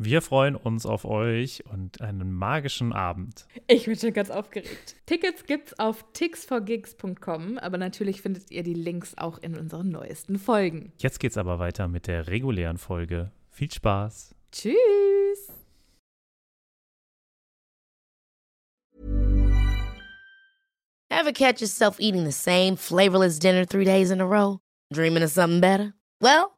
Wir freuen uns auf euch und einen magischen Abend. Ich bin schon ganz aufgeregt. Tickets gibt's auf tixforgigs.com, aber natürlich findet ihr die Links auch in unseren neuesten Folgen. Jetzt geht's aber weiter mit der regulären Folge. Viel Spaß. Tschüss. Ever catch yourself eating the same flavorless dinner three days in a row? Dreaming of something better? Well,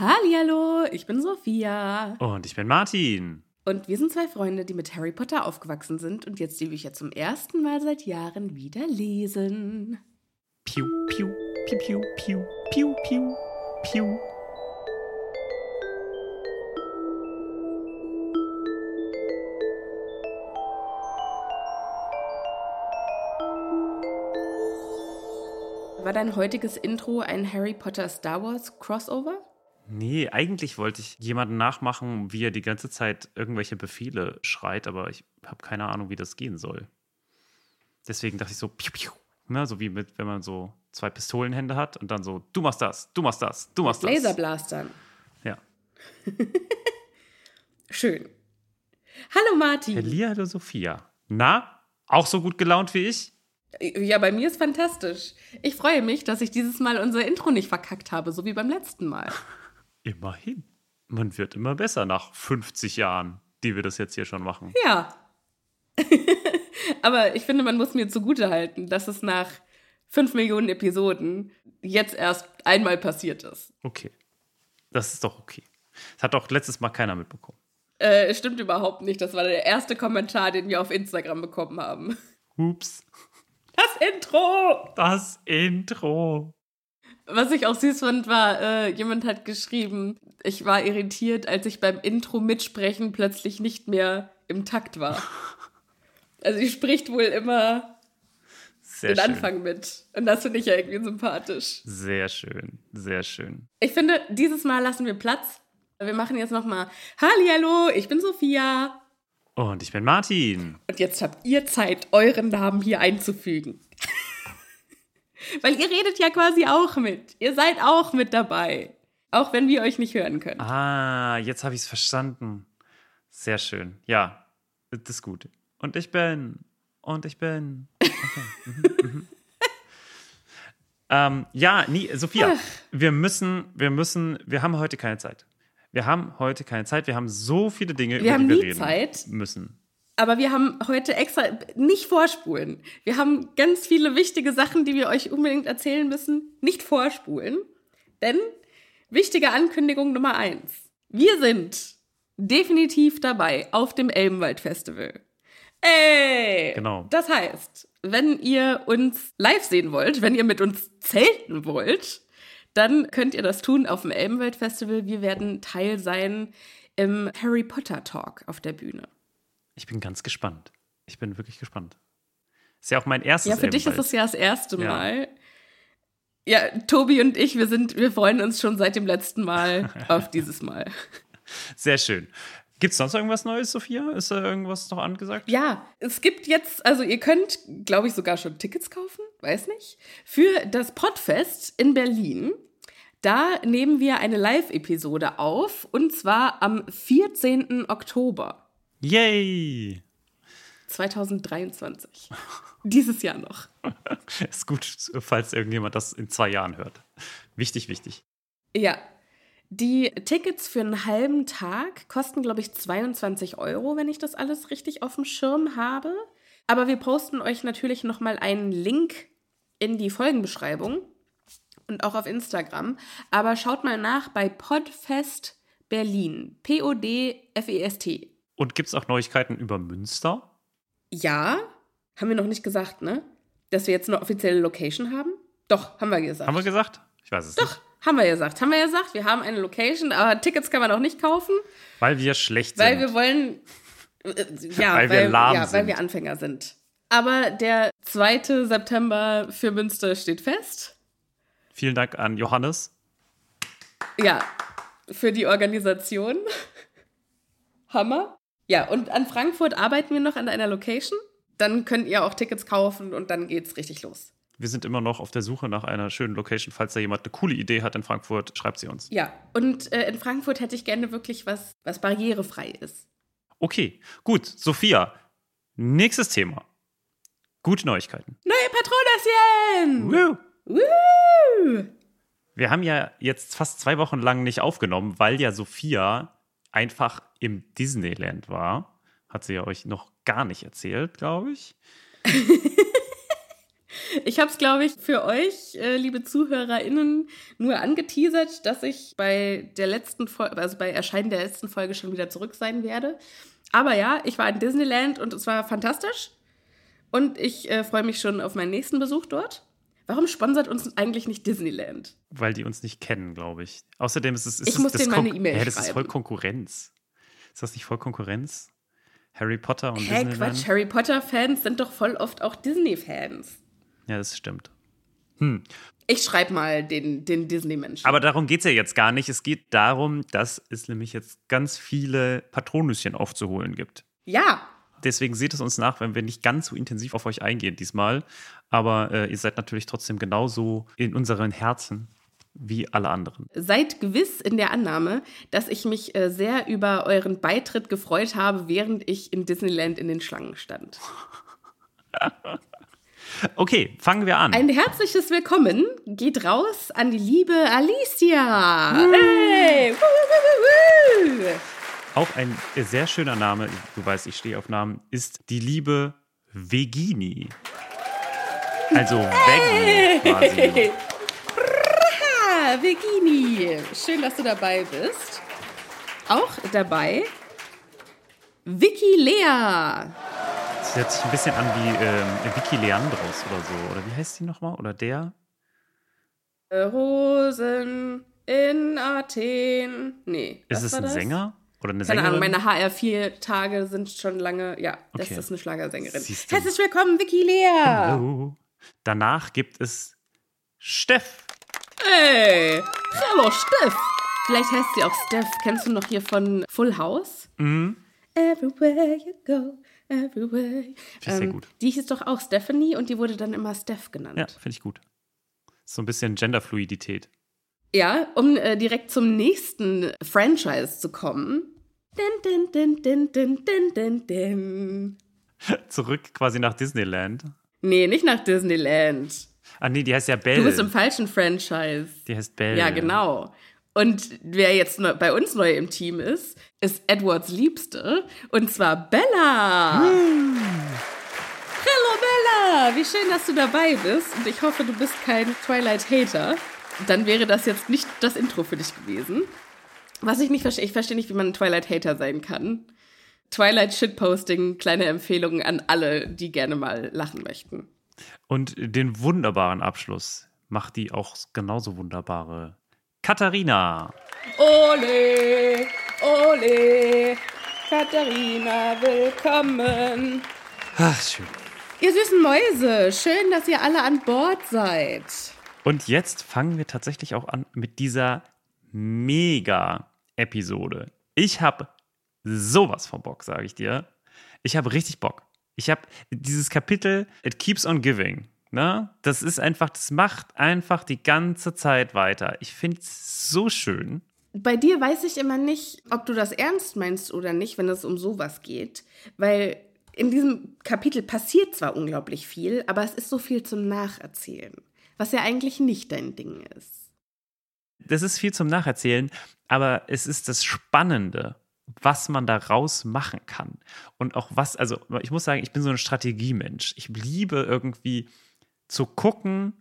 Hallihallo, ich bin Sophia. Und ich bin Martin. Und wir sind zwei Freunde, die mit Harry Potter aufgewachsen sind und jetzt die Bücher zum ersten Mal seit Jahren wieder lesen. Piu, piu, piu, piu, piu, piu, piu, piu. War dein heutiges Intro ein Harry Potter Star Wars Crossover? Nee, eigentlich wollte ich jemanden nachmachen, wie er die ganze Zeit irgendwelche Befehle schreit, aber ich habe keine Ahnung, wie das gehen soll. Deswegen dachte ich so, piu, piu, ne, so wie mit, wenn man so zwei Pistolenhände hat und dann so, du machst das, du machst das, du machst das. Laserblastern. Ja. Schön. Hallo Martin. Hallo Sophia. Na, auch so gut gelaunt wie ich? Ja, bei mir ist fantastisch. Ich freue mich, dass ich dieses Mal unser Intro nicht verkackt habe, so wie beim letzten Mal. Immerhin. Man wird immer besser nach 50 Jahren, die wir das jetzt hier schon machen. Ja. Aber ich finde, man muss mir zugute halten, dass es nach 5 Millionen Episoden jetzt erst einmal passiert ist. Okay. Das ist doch okay. Das hat doch letztes Mal keiner mitbekommen. Äh, stimmt überhaupt nicht. Das war der erste Kommentar, den wir auf Instagram bekommen haben. Ups. Das Intro! Das Intro. Was ich auch süß fand, war, äh, jemand hat geschrieben, ich war irritiert, als ich beim Intro mitsprechen plötzlich nicht mehr im Takt war. Also sie spricht wohl immer Sehr den schön. Anfang mit. Und das finde ich ja irgendwie sympathisch. Sehr schön. Sehr schön. Ich finde, dieses Mal lassen wir Platz. Wir machen jetzt nochmal Hallihallo, ich bin Sophia. Und ich bin Martin. Und jetzt habt ihr Zeit, euren Namen hier einzufügen. Weil ihr redet ja quasi auch mit. Ihr seid auch mit dabei. Auch wenn wir euch nicht hören können. Ah, jetzt habe ich es verstanden. Sehr schön. Ja, das ist gut. Und ich bin. Und ich bin. Okay. Mhm, mhm. ähm, ja, nie, Sophia, wir müssen, wir müssen, wir haben heute keine Zeit. Wir haben heute keine Zeit. Wir haben so viele Dinge, über haben die wir reden Zeit. müssen. Aber wir haben heute extra nicht vorspulen. Wir haben ganz viele wichtige Sachen, die wir euch unbedingt erzählen müssen, nicht vorspulen. Denn wichtige Ankündigung Nummer eins. Wir sind definitiv dabei auf dem Elbenwald Festival. Ey! Genau. Das heißt, wenn ihr uns live sehen wollt, wenn ihr mit uns zelten wollt, dann könnt ihr das tun auf dem Elbenwald Festival. Wir werden Teil sein im Harry Potter Talk auf der Bühne. Ich bin ganz gespannt. Ich bin wirklich gespannt. Ist ja auch mein erstes Ja, für dich ist Elbenwald. es ja das erste Ja. Mal. Ja, Tobi und ich, wir sind, wir freuen uns schon seit dem letzten Mal auf dieses Mal. Sehr schön. Gibt es sonst irgendwas Neues, Sophia? Ist da irgendwas noch angesagt? Ja, es gibt jetzt, also ihr könnt, glaube ich, sogar schon Tickets kaufen, weiß nicht, für das Podfest in Berlin. Da nehmen wir eine Live-Episode auf und zwar am 14. Oktober Yay! 2023. Dieses Jahr noch. Ist gut, falls irgendjemand das in zwei Jahren hört. Wichtig, wichtig. Ja. Die Tickets für einen halben Tag kosten, glaube ich, 22 Euro, wenn ich das alles richtig auf dem Schirm habe. Aber wir posten euch natürlich nochmal einen Link in die Folgenbeschreibung. und auch auf Instagram. Aber schaut mal nach bei Podfest Berlin. P-O-D-F-E-S-T. Und gibt es auch Neuigkeiten über Münster? Ja, haben wir noch nicht gesagt, ne? Dass wir jetzt eine offizielle Location haben? Doch, haben wir gesagt. Haben wir gesagt? Ich weiß es Doch, nicht. haben wir gesagt. Haben wir gesagt, wir haben eine Location, aber Tickets kann man auch nicht kaufen, Weil wir schlecht weil sind. wir wollen. Äh, ja, Weil wir lahm ja, weil sind. wir Anfänger sind. Aber der 2. September für Münster steht fest. Vielen Dank an Johannes. Ja, für die Organisation. Hammer. Ja, und an Frankfurt arbeiten wir noch an einer Location. Dann könnt ihr auch Tickets kaufen und dann geht's richtig los. Wir sind immer noch auf der Suche nach einer schönen Location. Falls da jemand eine coole Idee hat in Frankfurt, schreibt sie uns. Ja, und äh, in Frankfurt hätte ich gerne wirklich was, was barrierefrei ist. Okay, gut. Sophia, nächstes Thema. Gute Neuigkeiten. Neue Patronäschen! Woo! Woo! Wir haben ja jetzt fast zwei Wochen lang nicht aufgenommen, weil ja Sophia einfach im Disneyland war. Hat sie ja euch noch gar nicht erzählt, glaube ich. Ich habe es, glaube ich, für euch, äh, liebe ZuhörerInnen, nur angeteasert, dass ich bei der letzten Folge, also bei Erscheinen der letzten Folge schon wieder zurück sein werde. Aber ja, ich war in Disneyland und es war fantastisch. Und ich äh, freue mich schon auf meinen nächsten Besuch dort. Warum sponsert uns eigentlich nicht Disneyland? Weil die uns nicht kennen, glaube ich. Außerdem ist es. Ist Ich es muss das denen mal eine Kon- E-Mail Ja, das ist voll schreiben. Konkurrenz. Ist das nicht voll Konkurrenz? Harry Potter und Hä, Disneyland? Quatsch, Harry Potter-Fans sind doch voll oft auch Disney-Fans. Ja, das stimmt. Ich schreibe mal den, den Disney-Menschen. Aber darum geht es ja jetzt gar nicht. Es geht darum, dass es nämlich jetzt ganz viele Patronüschen aufzuholen gibt. Ja, Deswegen seht es uns nach, wenn wir nicht ganz so intensiv auf euch eingehen diesmal. Aber äh, ihr seid natürlich trotzdem genauso in unseren Herzen wie alle anderen. seid gewiss in der Annahme, dass ich mich äh, sehr über euren Beitritt gefreut habe, während ich in Disneyland in den Schlangen stand. Okay, fangen wir an. Ein herzliches Willkommen geht raus an die liebe Alicia. Hey! Woo, woo. Auch ein sehr schöner Name, du weißt, ich stehe auf Namen, ist die liebe Vegini. Also Veggie quasi. Virginie, schön, dass du dabei bist. Auch dabei Vicky Lea. Das hört sich ein bisschen an wie ähm, Vicky Leandros oder so. Oder wie heißt sie nochmal? Oder der? Rosen in Athen. Nee. Ist es ein das? Sänger? Oder eine Keine Sängerin? Ahnung, meine HR4-Tage sind schon lange. Ja, das Okay. ist eine Schlagersängerin. Siehst du. Herzlich willkommen, Vicky Lea. Hallo. Danach gibt es Steff. Hey, hallo Steff. Vielleicht heißt sie auch Steff. Kennst du noch hier von Full House? Mhm. Everywhere you go, everywhere. Finde ich sehr gut. Die hieß doch auch Stephanie und die wurde dann immer Steph genannt. Ja, finde ich gut. So ein bisschen Genderfluidität. Ja, um äh, direkt zum nächsten Franchise zu kommen. Din, din, din. Zurück quasi nach Disneyland. Nee, nicht nach Disneyland. Ah, nee, die heißt ja Belle. Du bist im falschen Franchise. die heißt Belle. Ja, genau. Und wer jetzt bei uns neu im Team ist, ist Edwards Liebste. Und zwar Bella. Hallo Bella, wie schön, dass du dabei bist. Und ich hoffe, du bist kein Twilight-Hater. Dann wäre das jetzt nicht das Intro für dich gewesen. Was ich nicht verstehe, ich verstehe nicht, wie man ein Twilight-Hater sein kann. Twilight-Shitposting, kleine Empfehlungen an alle, die gerne mal lachen möchten. Und den wunderbaren Abschluss macht die auch genauso wunderbare Katharina. Ole, ole, Katharina, willkommen. Ach, schön. Ihr süßen Mäuse, schön, dass ihr alle an Bord seid. Und jetzt fangen wir tatsächlich auch an mit dieser Mega-Episode. Ich habe sowas von Bock, sage ich dir. Ich habe richtig Bock. Ich habe dieses Kapitel, It Keeps on Giving. Ne? Das ist einfach, das macht einfach die ganze Zeit weiter. Ich finde es so schön. Bei dir weiß ich immer nicht, ob du das ernst meinst oder nicht, wenn es um sowas geht, weil in diesem Kapitel passiert zwar unglaublich viel, aber es ist so viel zum Nacherzählen, was ja eigentlich nicht dein Ding ist. Das ist viel zum Nacherzählen, aber es ist das Spannende, was man daraus machen kann. Und auch was, also ich muss sagen, ich bin so ein Strategiemensch. Ich liebe irgendwie zu gucken,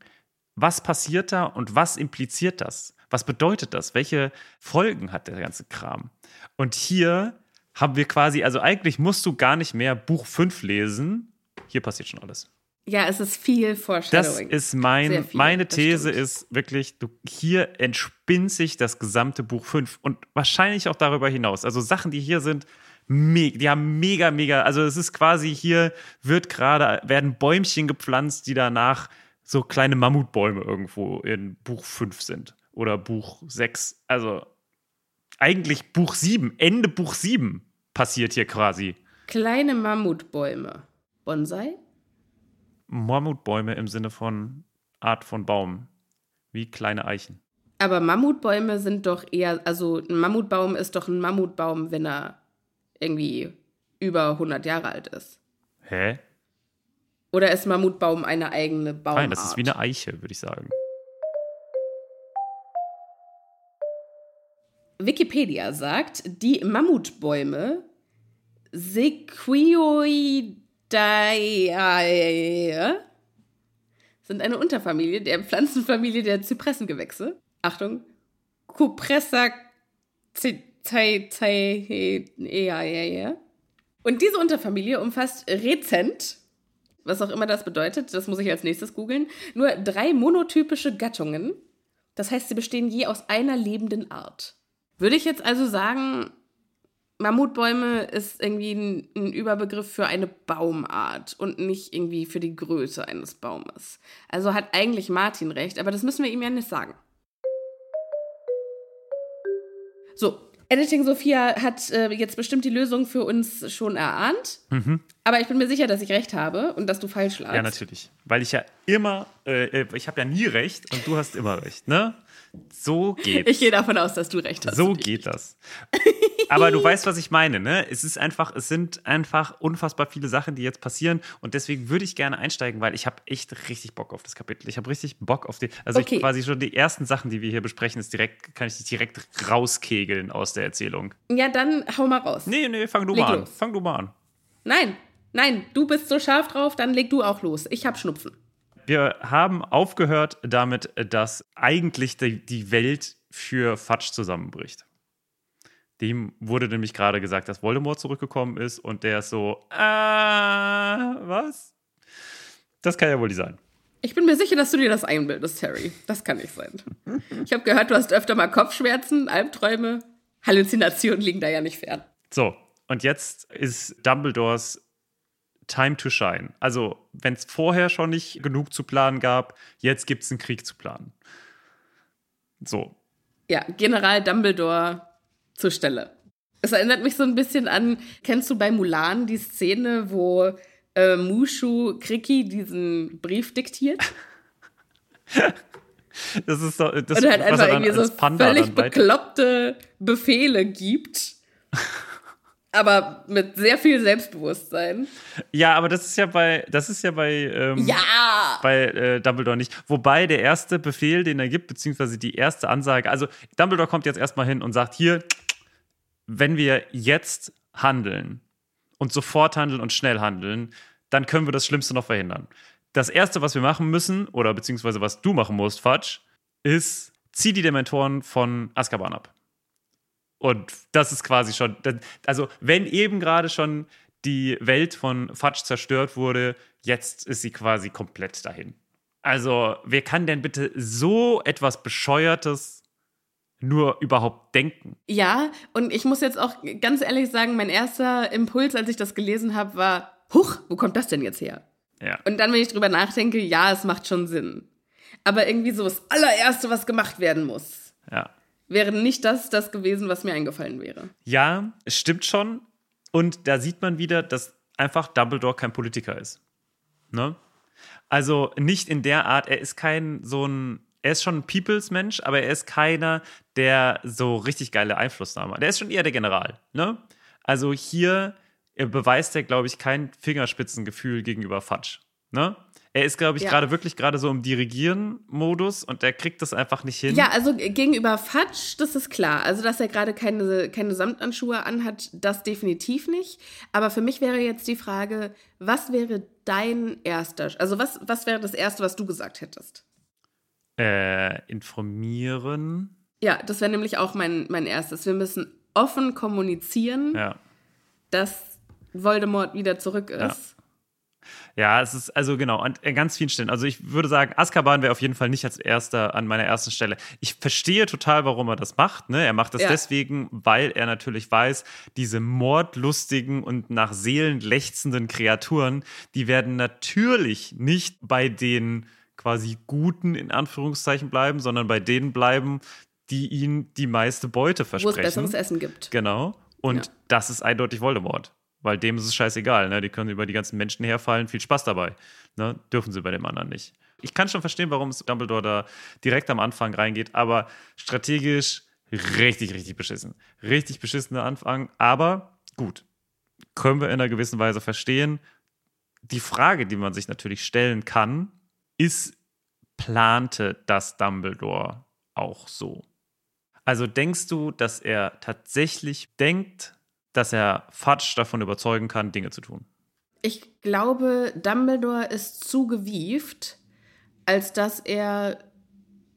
was passiert da und was impliziert das? Was bedeutet das? Welche Folgen hat der ganze Kram? Und hier haben wir quasi, also eigentlich musst du gar nicht mehr Buch 5 lesen. Hier passiert schon alles. Ja, es ist viel Das Foreshadowing. ist mein, viel, meine das These ist wirklich, du, hier entspinnt sich das gesamte Buch 5 und wahrscheinlich auch darüber hinaus. Also Sachen, die hier sind, die haben mega, mega, also es ist quasi hier wird gerade, werden Bäumchen gepflanzt, die danach so kleine Mammutbäume irgendwo in Buch 5 sind oder Buch 6. Also eigentlich Buch 7, Ende Buch 7 passiert hier quasi. Kleine Mammutbäume. Bonsai? Mammutbäume im Sinne von Art von Baum, wie kleine Eichen. Aber Mammutbäume sind doch eher, also ein Mammutbaum ist doch ein Mammutbaum, wenn er irgendwie über 100 Jahre alt ist. Hä? Oder ist Mammutbaum eine eigene Baumart? Nein, das ist wie eine Eiche, würde ich sagen. Wikipedia sagt, die Mammutbäume Sequoiaceae sind eine Unterfamilie der Pflanzenfamilie der Zypressengewächse. Achtung, Cupressa Und diese Unterfamilie umfasst rezent, was auch immer das bedeutet, das muss ich als nächstes googeln, nur drei monotypische Gattungen. Das heißt, sie bestehen je aus einer lebenden Art. Würde ich jetzt also sagen, Mammutbäume ist irgendwie ein, ein Überbegriff für eine Baumart und nicht irgendwie für die Größe eines Baumes. Also hat eigentlich Martin recht, aber das müssen wir ihm ja nicht sagen. So, Editing Sophia hat äh, jetzt bestimmt die Lösung für uns schon erahnt. Aber ich bin mir sicher, dass ich recht habe und dass du falsch lagst. Ja, natürlich. Weil ich ja immer, äh, äh, ich habe ja nie recht und du hast immer recht, ne? So geht's. Ich gehe davon aus, dass du recht hast. So geht das. Aber du weißt, was ich meine, ne? Es ist einfach, es sind einfach unfassbar viele Sachen, die jetzt passieren und deswegen würde ich gerne einsteigen, weil ich habe echt richtig Bock auf das Kapitel. Ich habe richtig Bock auf die, also Okay. ich quasi schon die ersten Sachen, die wir hier besprechen, ist direkt, kann ich dich direkt rauskegeln aus der Erzählung. Ja, dann hau mal raus. Nee, nee, fang du Leg mal an. los. Fang du mal an. Nein, nein, du bist so scharf drauf, dann leg du auch los. Ich hab Schnupfen. Wir haben aufgehört damit, dass eigentlich die, Welt für Fatsch zusammenbricht. Dem wurde nämlich gerade gesagt, dass Voldemort zurückgekommen ist und der ist so, äh, was? Das kann ja wohl nicht sein. Ich bin mir sicher, dass du dir das einbildest, Harry. Das kann nicht sein. Ich habe gehört, du hast öfter mal Kopfschmerzen, Albträume. Halluzinationen liegen da ja nicht fern. So, und jetzt ist Dumbledores Time to Shine. Also, wenn es vorher schon nicht genug zu planen gab, jetzt gibt es einen Krieg zu planen. So, Ja, General Dumbledore zur Stelle. Es erinnert mich so ein bisschen an, kennst du bei Mulan die Szene, wo äh, Mushu Kriki diesen Brief diktiert? das ist doch das, Und halt was einfach dann irgendwie so völlig bekloppte Befehle gibt. Aber mit sehr viel Selbstbewusstsein. Ja, aber das ist ja bei, das ist ja bei, ähm, Ja! bei äh, Dumbledore nicht. Wobei der erste Befehl, den er gibt, beziehungsweise die erste Ansage, also Dumbledore kommt jetzt erstmal hin und sagt, hier, wenn wir jetzt handeln und sofort handeln und schnell handeln, dann können wir das Schlimmste noch verhindern. Das erste, was wir machen müssen, oder beziehungsweise was du machen musst, Fatsch, ist, zieh die Dementoren von Azkaban ab. Und das ist quasi schon, also wenn eben gerade schon die Welt von Fatsch zerstört wurde, jetzt ist sie quasi komplett dahin. Also wer kann denn bitte so etwas Bescheuertes nur überhaupt denken? Ja, und ich muss jetzt auch ganz ehrlich sagen, mein erster Impuls, als ich das gelesen habe, war, huch, wo kommt das denn jetzt her? Ja. Und dann, wenn ich drüber nachdenke, ja, es macht schon Sinn. Aber irgendwie so das allererste, was gemacht werden muss, Ja. Wäre nicht das das gewesen, was mir eingefallen wäre. Ja, es stimmt schon. Und da sieht man wieder, dass einfach Dumbledore kein Politiker ist. Ne? Also nicht in der Art, er ist kein so ein, er ist schon ein Peoples-Mensch, aber er ist keiner, der so richtig geile Einflussnahme hat. Der ist schon eher der General. Ne? Also hier beweist er, glaube ich, kein Fingerspitzengefühl gegenüber Fatsch. Ne? Er ist, glaube ich, Ja. gerade wirklich gerade so im Dirigieren-Modus und er kriegt das einfach nicht hin. Ja, also gegenüber Fatsch, das ist klar. Also, dass er gerade keine, keine Samthandschuhe anhat, das definitiv nicht. Aber für mich wäre jetzt die Frage, was wäre dein erster, also was, was wäre das Erste, was du gesagt hättest? Äh, informieren. Ja, das wäre nämlich auch mein, mein erstes. Wir müssen offen kommunizieren, Ja. dass Voldemort wieder zurück ist. Ja, es ist also genau an an ganz vielen Stellen. Also ich würde sagen, Azkaban wäre auf jeden Fall nicht als erster an meiner ersten Stelle. Ich verstehe total, warum er das macht. Ne? Er macht das Ja. deswegen, weil er natürlich weiß, diese mordlustigen und nach Seelen lechzenden Kreaturen, die werden natürlich nicht bei den quasi Guten in Anführungszeichen bleiben, sondern bei denen bleiben, die ihnen die meiste Beute Wo es versprechen. besseres Essen gibt. Genau. Und Ja. das ist eindeutig Voldemort. Weil dem ist es scheißegal. Ne? Die können über die ganzen Menschen herfallen. Viel Spaß dabei. Ne? Dürfen sie bei dem anderen nicht. Ich kann schon verstehen, warum es Dumbledore da direkt am Anfang reingeht, aber strategisch richtig, richtig beschissen. Richtig beschissener Anfang, aber gut. Können wir in einer gewissen Weise verstehen. Die Frage, die man sich natürlich stellen kann, ist, plante das Dumbledore auch so? Also denkst du, dass er tatsächlich denkt, dass er Fudge davon überzeugen kann, Dinge zu tun? Ich glaube, Dumbledore ist zu gewieft, als dass er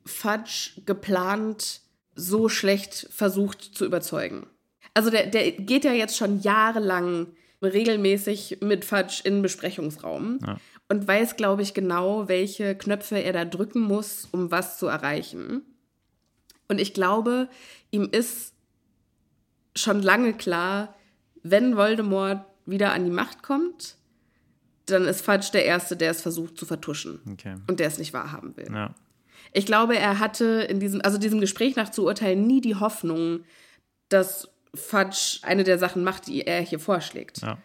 Fudge geplant so schlecht versucht zu überzeugen. Also der, der geht ja jetzt schon jahrelang regelmäßig mit Fudge in Besprechungsraum Ja. und weiß, glaube ich, genau, welche Knöpfe er da drücken muss, um was zu erreichen. Und ich glaube, ihm ist schon lange klar, wenn Voldemort wieder an die Macht kommt, dann ist Fudge der Erste, der es versucht zu vertuschen Okay. und der es nicht wahrhaben will. Ja. Ich glaube, er hatte in diesem, also diesem Gespräch nach zu urteilen, nie die Hoffnung, dass Fudge eine der Sachen macht, die er hier vorschlägt. Ja.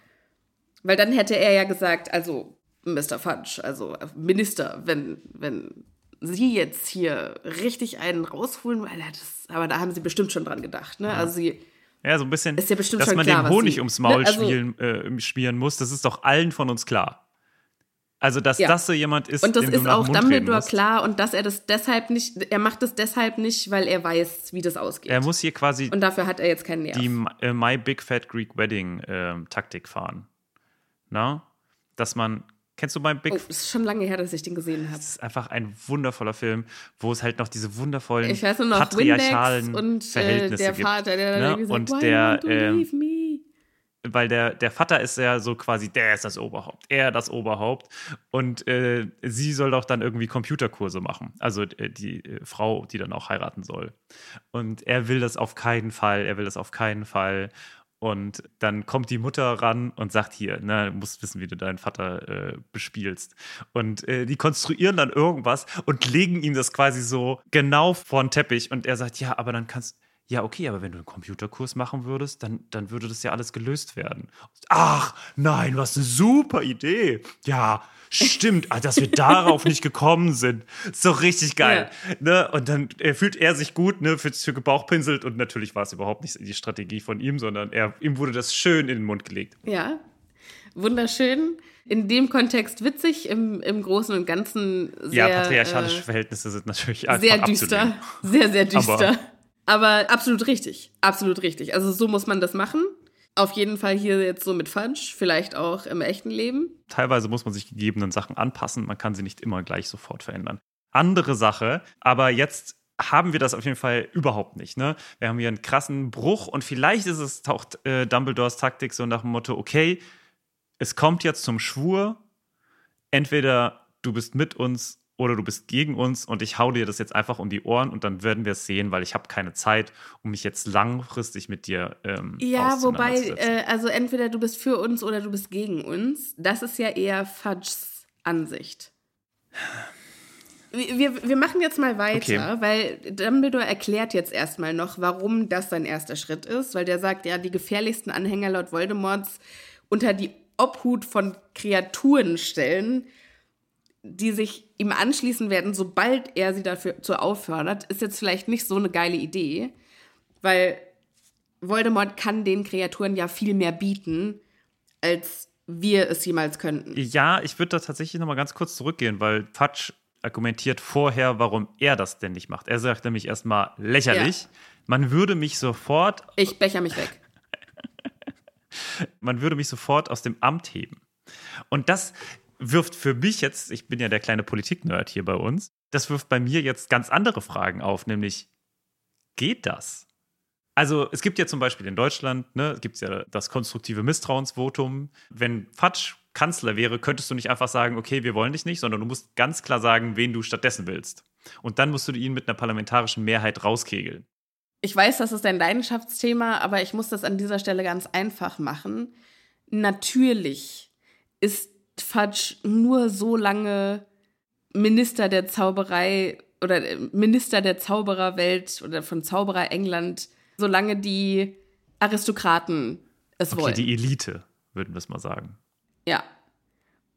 Weil dann hätte er ja gesagt, also Mr. Fudge, also Minister, wenn, wenn Sie jetzt hier richtig einen rausholen, weil das, aber da haben Sie bestimmt schon dran gedacht, ne? Also Sie, Ja, so ein bisschen, Ist ja bestimmt dass schon man klar, den Honig sie- ums Maul Ne, also- spielen, äh, schmieren muss, das ist doch allen von uns klar. Also, dass Ja. das so jemand ist, und das ist auch Dumbledore klar und dass er das deshalb nicht, er macht es deshalb nicht, weil er weiß, wie das ausgeht. Er muss hier quasi und dafür hat er jetzt keinen Nerv. die äh, My Big Fat Greek Wedding ähm, Taktik fahren. Na? Dass man, kennst du My Big oh, es ist schon lange her, dass ich den gesehen habe. Das ist einfach ein wundervoller Film, wo es halt noch diese wundervollen Ich weiß nur noch patriarchalen Windex und äh, Verhältnisse der gibt. Vater, der ne? dann gesagt und der, me? weil der, der Vater ist ja so quasi, der ist das Oberhaupt, er das Oberhaupt. Und äh, sie soll doch dann irgendwie Computerkurse machen. Also äh, die äh, Frau, die dann auch heiraten soll. Und er will das auf keinen Fall, er will das auf keinen Fall. Und dann kommt die Mutter ran und sagt hier, ne, du musst wissen, wie du deinen Vater äh, bespielst. Und äh, die konstruieren dann irgendwas und legen ihm das quasi so genau vor den Teppich. Und er sagt, ja, aber dann kannst ja, okay, aber wenn du einen Computerkurs machen würdest, dann, dann würde das ja alles gelöst werden. Ach, nein, was eine super Idee. Ja, stimmt, ah, dass wir darauf nicht gekommen sind. Ist doch richtig geil. Ne? Und dann äh, fühlt er sich gut, ne, fühlt sich gebauchpinselt und natürlich war es überhaupt nicht die Strategie von ihm, sondern er, ihm wurde das schön in den Mund gelegt. Ja, wunderschön. In dem Kontext witzig, im, im Großen und Ganzen sehr, ja, patriarchalische äh, Verhältnisse sind natürlich einfach sehr düster. Sehr, sehr düster. Aber, absolut richtig. Absolut richtig. Also so muss man das machen. Auf jeden Fall hier jetzt so mit Fudge, vielleicht auch im echten Leben. Teilweise muss man sich gegebenen Sachen anpassen, man kann sie nicht immer gleich sofort verändern. Andere Sache, aber jetzt haben wir das auf jeden Fall überhaupt nicht. Ne? Wir haben hier einen krassen Bruch und vielleicht ist es taucht äh, Dumbledores Taktik so nach dem Motto, okay, es kommt jetzt zum Schwur, entweder du bist mit uns oder du bist gegen uns und ich hau dir das jetzt einfach um die Ohren und dann werden wir es sehen, weil ich habe keine Zeit, um mich jetzt langfristig mit dir ähm, Ja, wobei, äh, also entweder du bist für uns oder du bist gegen uns. Das ist ja eher Fudges Ansicht. Wir, wir, wir machen jetzt mal weiter, Okay. weil Dumbledore erklärt jetzt erstmal noch, warum das sein erster Schritt ist, weil der sagt, ja, die gefährlichsten Anhänger laut Voldemorts unter die Obhut von Kreaturen stellen, die sich ihm anschließen werden, sobald er sie dafür zu auffordert, ist jetzt vielleicht nicht so eine geile Idee, weil Voldemort kann den Kreaturen ja viel mehr bieten, als wir es jemals könnten. Ja, ich würde da tatsächlich noch mal ganz kurz zurückgehen, weil Fatsch argumentiert vorher, warum er das denn nicht macht. Er sagt nämlich erstmal lächerlich. Ja. Man würde mich sofort, Ich becher mich weg. man würde mich sofort aus dem Amt heben. Und das wirft für mich jetzt, ich bin ja der kleine Politik-Nerd hier bei uns, Das wirft bei mir jetzt ganz andere Fragen auf, nämlich, geht das? Also es gibt ja zum Beispiel in Deutschland, ne, gibt es ja das konstruktive Misstrauensvotum. Wenn Fatsch Kanzler wäre, könntest du nicht einfach sagen, okay, wir wollen dich nicht, sondern du musst ganz klar sagen, wen du stattdessen willst. Und dann musst du ihn mit einer parlamentarischen Mehrheit rauskegeln. Ich weiß, das ist dein Leidenschaftsthema, aber ich muss das an dieser Stelle ganz einfach machen. Natürlich ist Fudge nur so lange Minister der Zauberei oder Minister der Zaubererwelt oder von Zauberer England, solange die Aristokraten es okay, wollen. Die Elite, würden wir es mal sagen. Ja.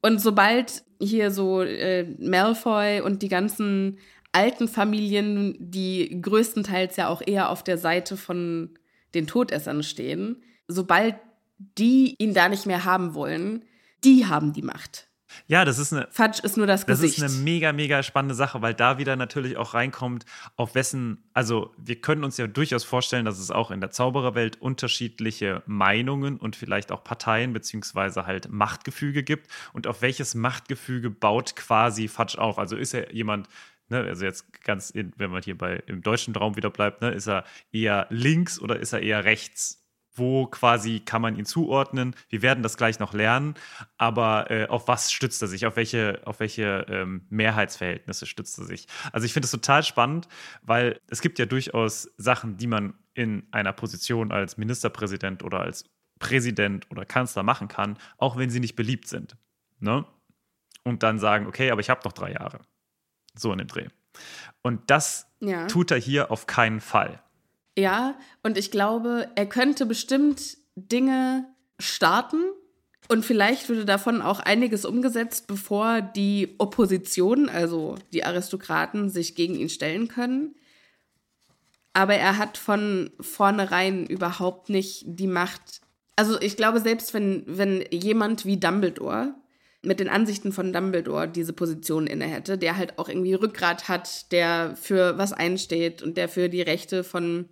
Und sobald hier so äh, Malfoy und die ganzen alten Familien, die größtenteils ja auch eher auf der Seite von den Todessern stehen, sobald die ihn da nicht mehr haben wollen, die haben die Macht. Ja, das ist eine. Fudge ist nur das, das Gesicht. Das ist eine mega, mega spannende Sache, weil da wieder natürlich auch reinkommt, auf wessen. Also, wir können uns ja durchaus vorstellen, dass es auch in der Zaubererwelt unterschiedliche Meinungen und vielleicht auch Parteien beziehungsweise halt Machtgefüge gibt. Und auf welches Machtgefüge baut quasi Fudge auf? Also, ist er jemand, Ne, also jetzt ganz, in, wenn man hier bei im deutschen Raum wieder bleibt, ne, ist er eher links oder ist er eher rechts? Wo quasi kann man ihn zuordnen. Wir werden das gleich noch lernen, aber äh, auf was stützt er sich? Auf welche, auf welche ähm, Mehrheitsverhältnisse stützt er sich? Also ich finde es total spannend, weil es gibt ja durchaus Sachen, die man in einer Position als Ministerpräsident oder als Präsident oder Kanzler machen kann, auch wenn sie nicht beliebt sind. Ne? Und dann sagen, okay, aber ich habe noch drei Jahre. So in dem Dreh. Und das ja. tut er hier auf keinen Fall. Ja, und ich glaube, er könnte bestimmt Dinge starten und vielleicht würde davon auch einiges umgesetzt, bevor die Opposition, also die Aristokraten, sich gegen ihn stellen können. Aber er hat von vornherein überhaupt nicht die Macht. Also ich glaube, selbst wenn, wenn jemand wie Dumbledore mit den Ansichten von Dumbledore diese Position inne hätte, der halt auch irgendwie Rückgrat hat, der für was einsteht und der für die Rechte von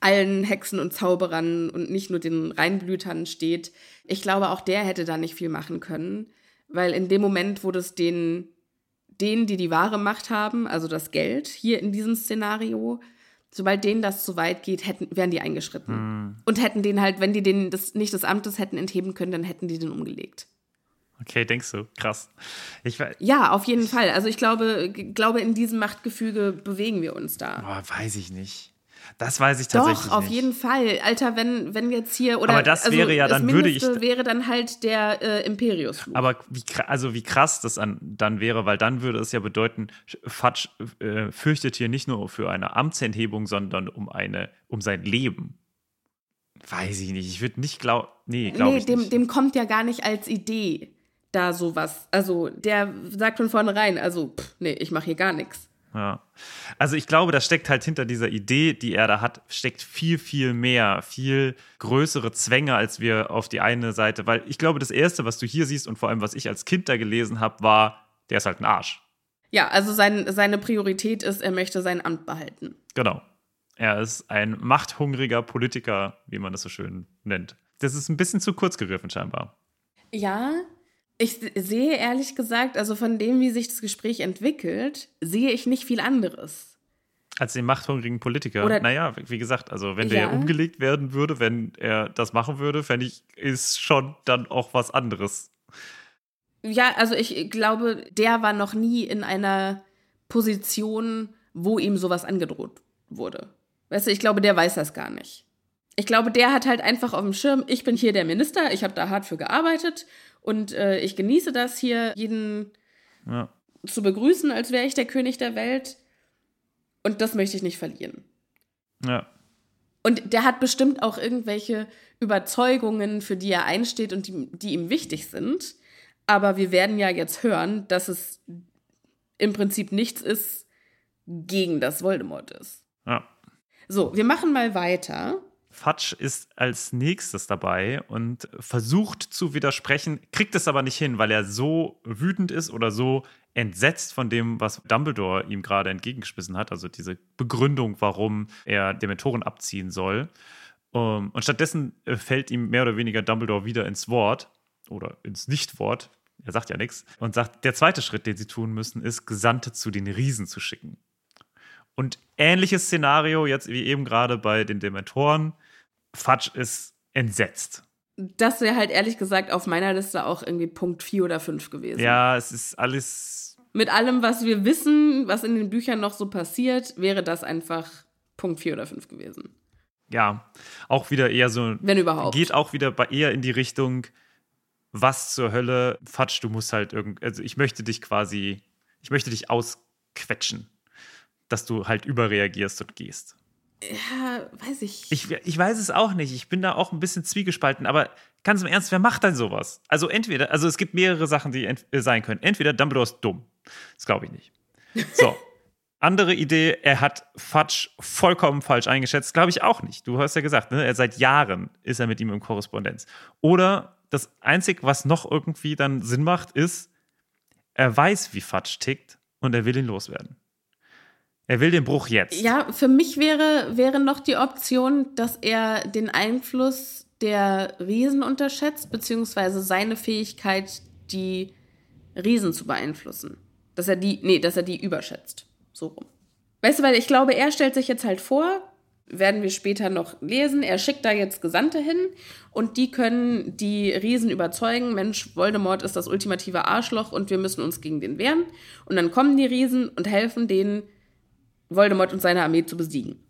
allen Hexen und Zauberern und nicht nur den Reinblütern steht. Ich glaube, auch der hätte da nicht viel machen können, weil in dem Moment, wo das den, denen, die die wahre Macht haben, also das Geld hier in diesem Szenario, sobald denen das zu weit geht, hätten, wären die eingeschritten. Hm. Und hätten den halt, wenn die den das, nicht des Amtes hätten entheben können, dann hätten die den umgelegt. Okay, denkst du? Krass. Ich, ja, auf jeden Fall. Also ich glaube, glaube, in diesem Machtgefüge bewegen wir uns da. Boah, weiß ich nicht. Das weiß ich tatsächlich Doch, auf nicht. jeden Fall. Alter, wenn, wenn jetzt hier oder Aber das also wäre ja dann würde ich wäre dann halt der äh, Imperius. Aber wie also wie krass das an, dann wäre, weil dann würde es ja bedeuten, Fatsch äh, fürchtet hier nicht nur für eine Amtsenthebung, sondern um eine um sein Leben. Weiß ich nicht. Ich würde nicht glauben. Nee, glaube nee, ich dem, nicht. dem kommt ja gar nicht als Idee da sowas. Also der sagt von vornherein, also pff, nee, ich mache hier gar nichts. Ja. Also ich glaube, da steckt halt hinter dieser Idee, die er da hat, steckt viel, viel mehr, viel größere Zwänge, als wir auf die eine Seite, weil ich glaube, das Erste, was du hier siehst und vor allem, was ich als Kind da gelesen habe, war, der ist halt ein Arsch. Ja, also sein, seine Priorität ist, er möchte sein Amt behalten. Genau. Er ist ein machthungriger Politiker, wie man das so schön nennt. Das ist ein bisschen zu kurz gegriffen, scheinbar. Ja, ich sehe ehrlich gesagt, also von dem, wie sich das Gespräch entwickelt, sehe ich nicht viel anderes. Als den machthungrigen Politiker. Oder, naja, wie gesagt, also wenn der ja. umgelegt werden würde, wenn er das machen würde, fände ich, ist schon dann auch was anderes. Ja, also ich glaube, der war noch nie in einer Position, wo ihm sowas angedroht wurde. Weißt du, ich glaube, der weiß das gar nicht. Ich glaube, der hat halt einfach auf dem Schirm, ich bin hier der Minister, ich habe da hart für gearbeitet und äh, ich genieße das hier, jeden ja. zu begrüßen, als wäre ich der König der Welt. Und das möchte ich nicht verlieren. Ja. Und der hat bestimmt auch irgendwelche Überzeugungen, für die er einsteht und die, die ihm wichtig sind. Aber wir werden ja jetzt hören, dass es im Prinzip nichts ist gegen das Voldemort ist. Ja. So, wir machen mal weiter. Fatsch ist als nächstes dabei und versucht zu widersprechen, kriegt es aber nicht hin, weil er so wütend ist oder so entsetzt von dem, was Dumbledore ihm gerade entgegengeschmissen hat, also diese Begründung, warum er Dementoren abziehen soll. und stattdessen äh, fällt ihm mehr oder weniger Dumbledore wieder ins Wort oder ins Nichtwort. er sagt ja nichts. Und sagt, der zweite Schritt, den sie tun müssen, ist, Gesandte zu den Riesen zu schicken. Und ähnliches Szenario jetzt wie eben gerade bei den Dementoren. Fudge ist entsetzt. Das wäre halt ehrlich gesagt auf meiner Liste auch irgendwie Punkt 4 oder 5 gewesen. Ja, es ist alles. Mit allem, was wir wissen, was in den Büchern noch so passiert, wäre das einfach Punkt 4 oder 5 gewesen. Ja, auch wieder eher so. Wenn überhaupt. Geht auch wieder bei, eher in die Richtung, was zur Hölle, Fatsch, du musst halt irgendwie. Also ich möchte dich quasi. Ich möchte dich ausquetschen, dass du halt überreagierst und gehst. Ja, weiß ich. ich. Ich weiß es auch nicht. Ich bin da auch ein bisschen zwiegespalten, aber ganz im Ernst, wer macht denn sowas? Also entweder, also es gibt mehrere Sachen, die äh, sein können. Entweder Dumbledore ist dumm. Das glaube ich nicht. So. Andere Idee, er hat Fudge vollkommen falsch eingeschätzt, glaube ich auch nicht. Du hast ja gesagt, ne? er seit Jahren ist er mit ihm in Korrespondenz. Oder das Einzige, was noch irgendwie dann Sinn macht, ist, er weiß, wie Fudge tickt und er will ihn loswerden. Er will den Bruch jetzt. Ja, für mich wäre, wäre noch die Option, dass er den Einfluss der Riesen unterschätzt, beziehungsweise seine Fähigkeit, die Riesen zu beeinflussen. Dass er die, nee, dass er die überschätzt. So rum. Weißt du, weil ich glaube, er stellt sich jetzt halt vor, werden wir später noch lesen, er schickt da jetzt Gesandte hin und die können die Riesen überzeugen, Mensch, Voldemort ist das ultimative Arschloch und wir müssen uns gegen den wehren. Und dann kommen die Riesen und helfen denen, Voldemort und seine Armee zu besiegen.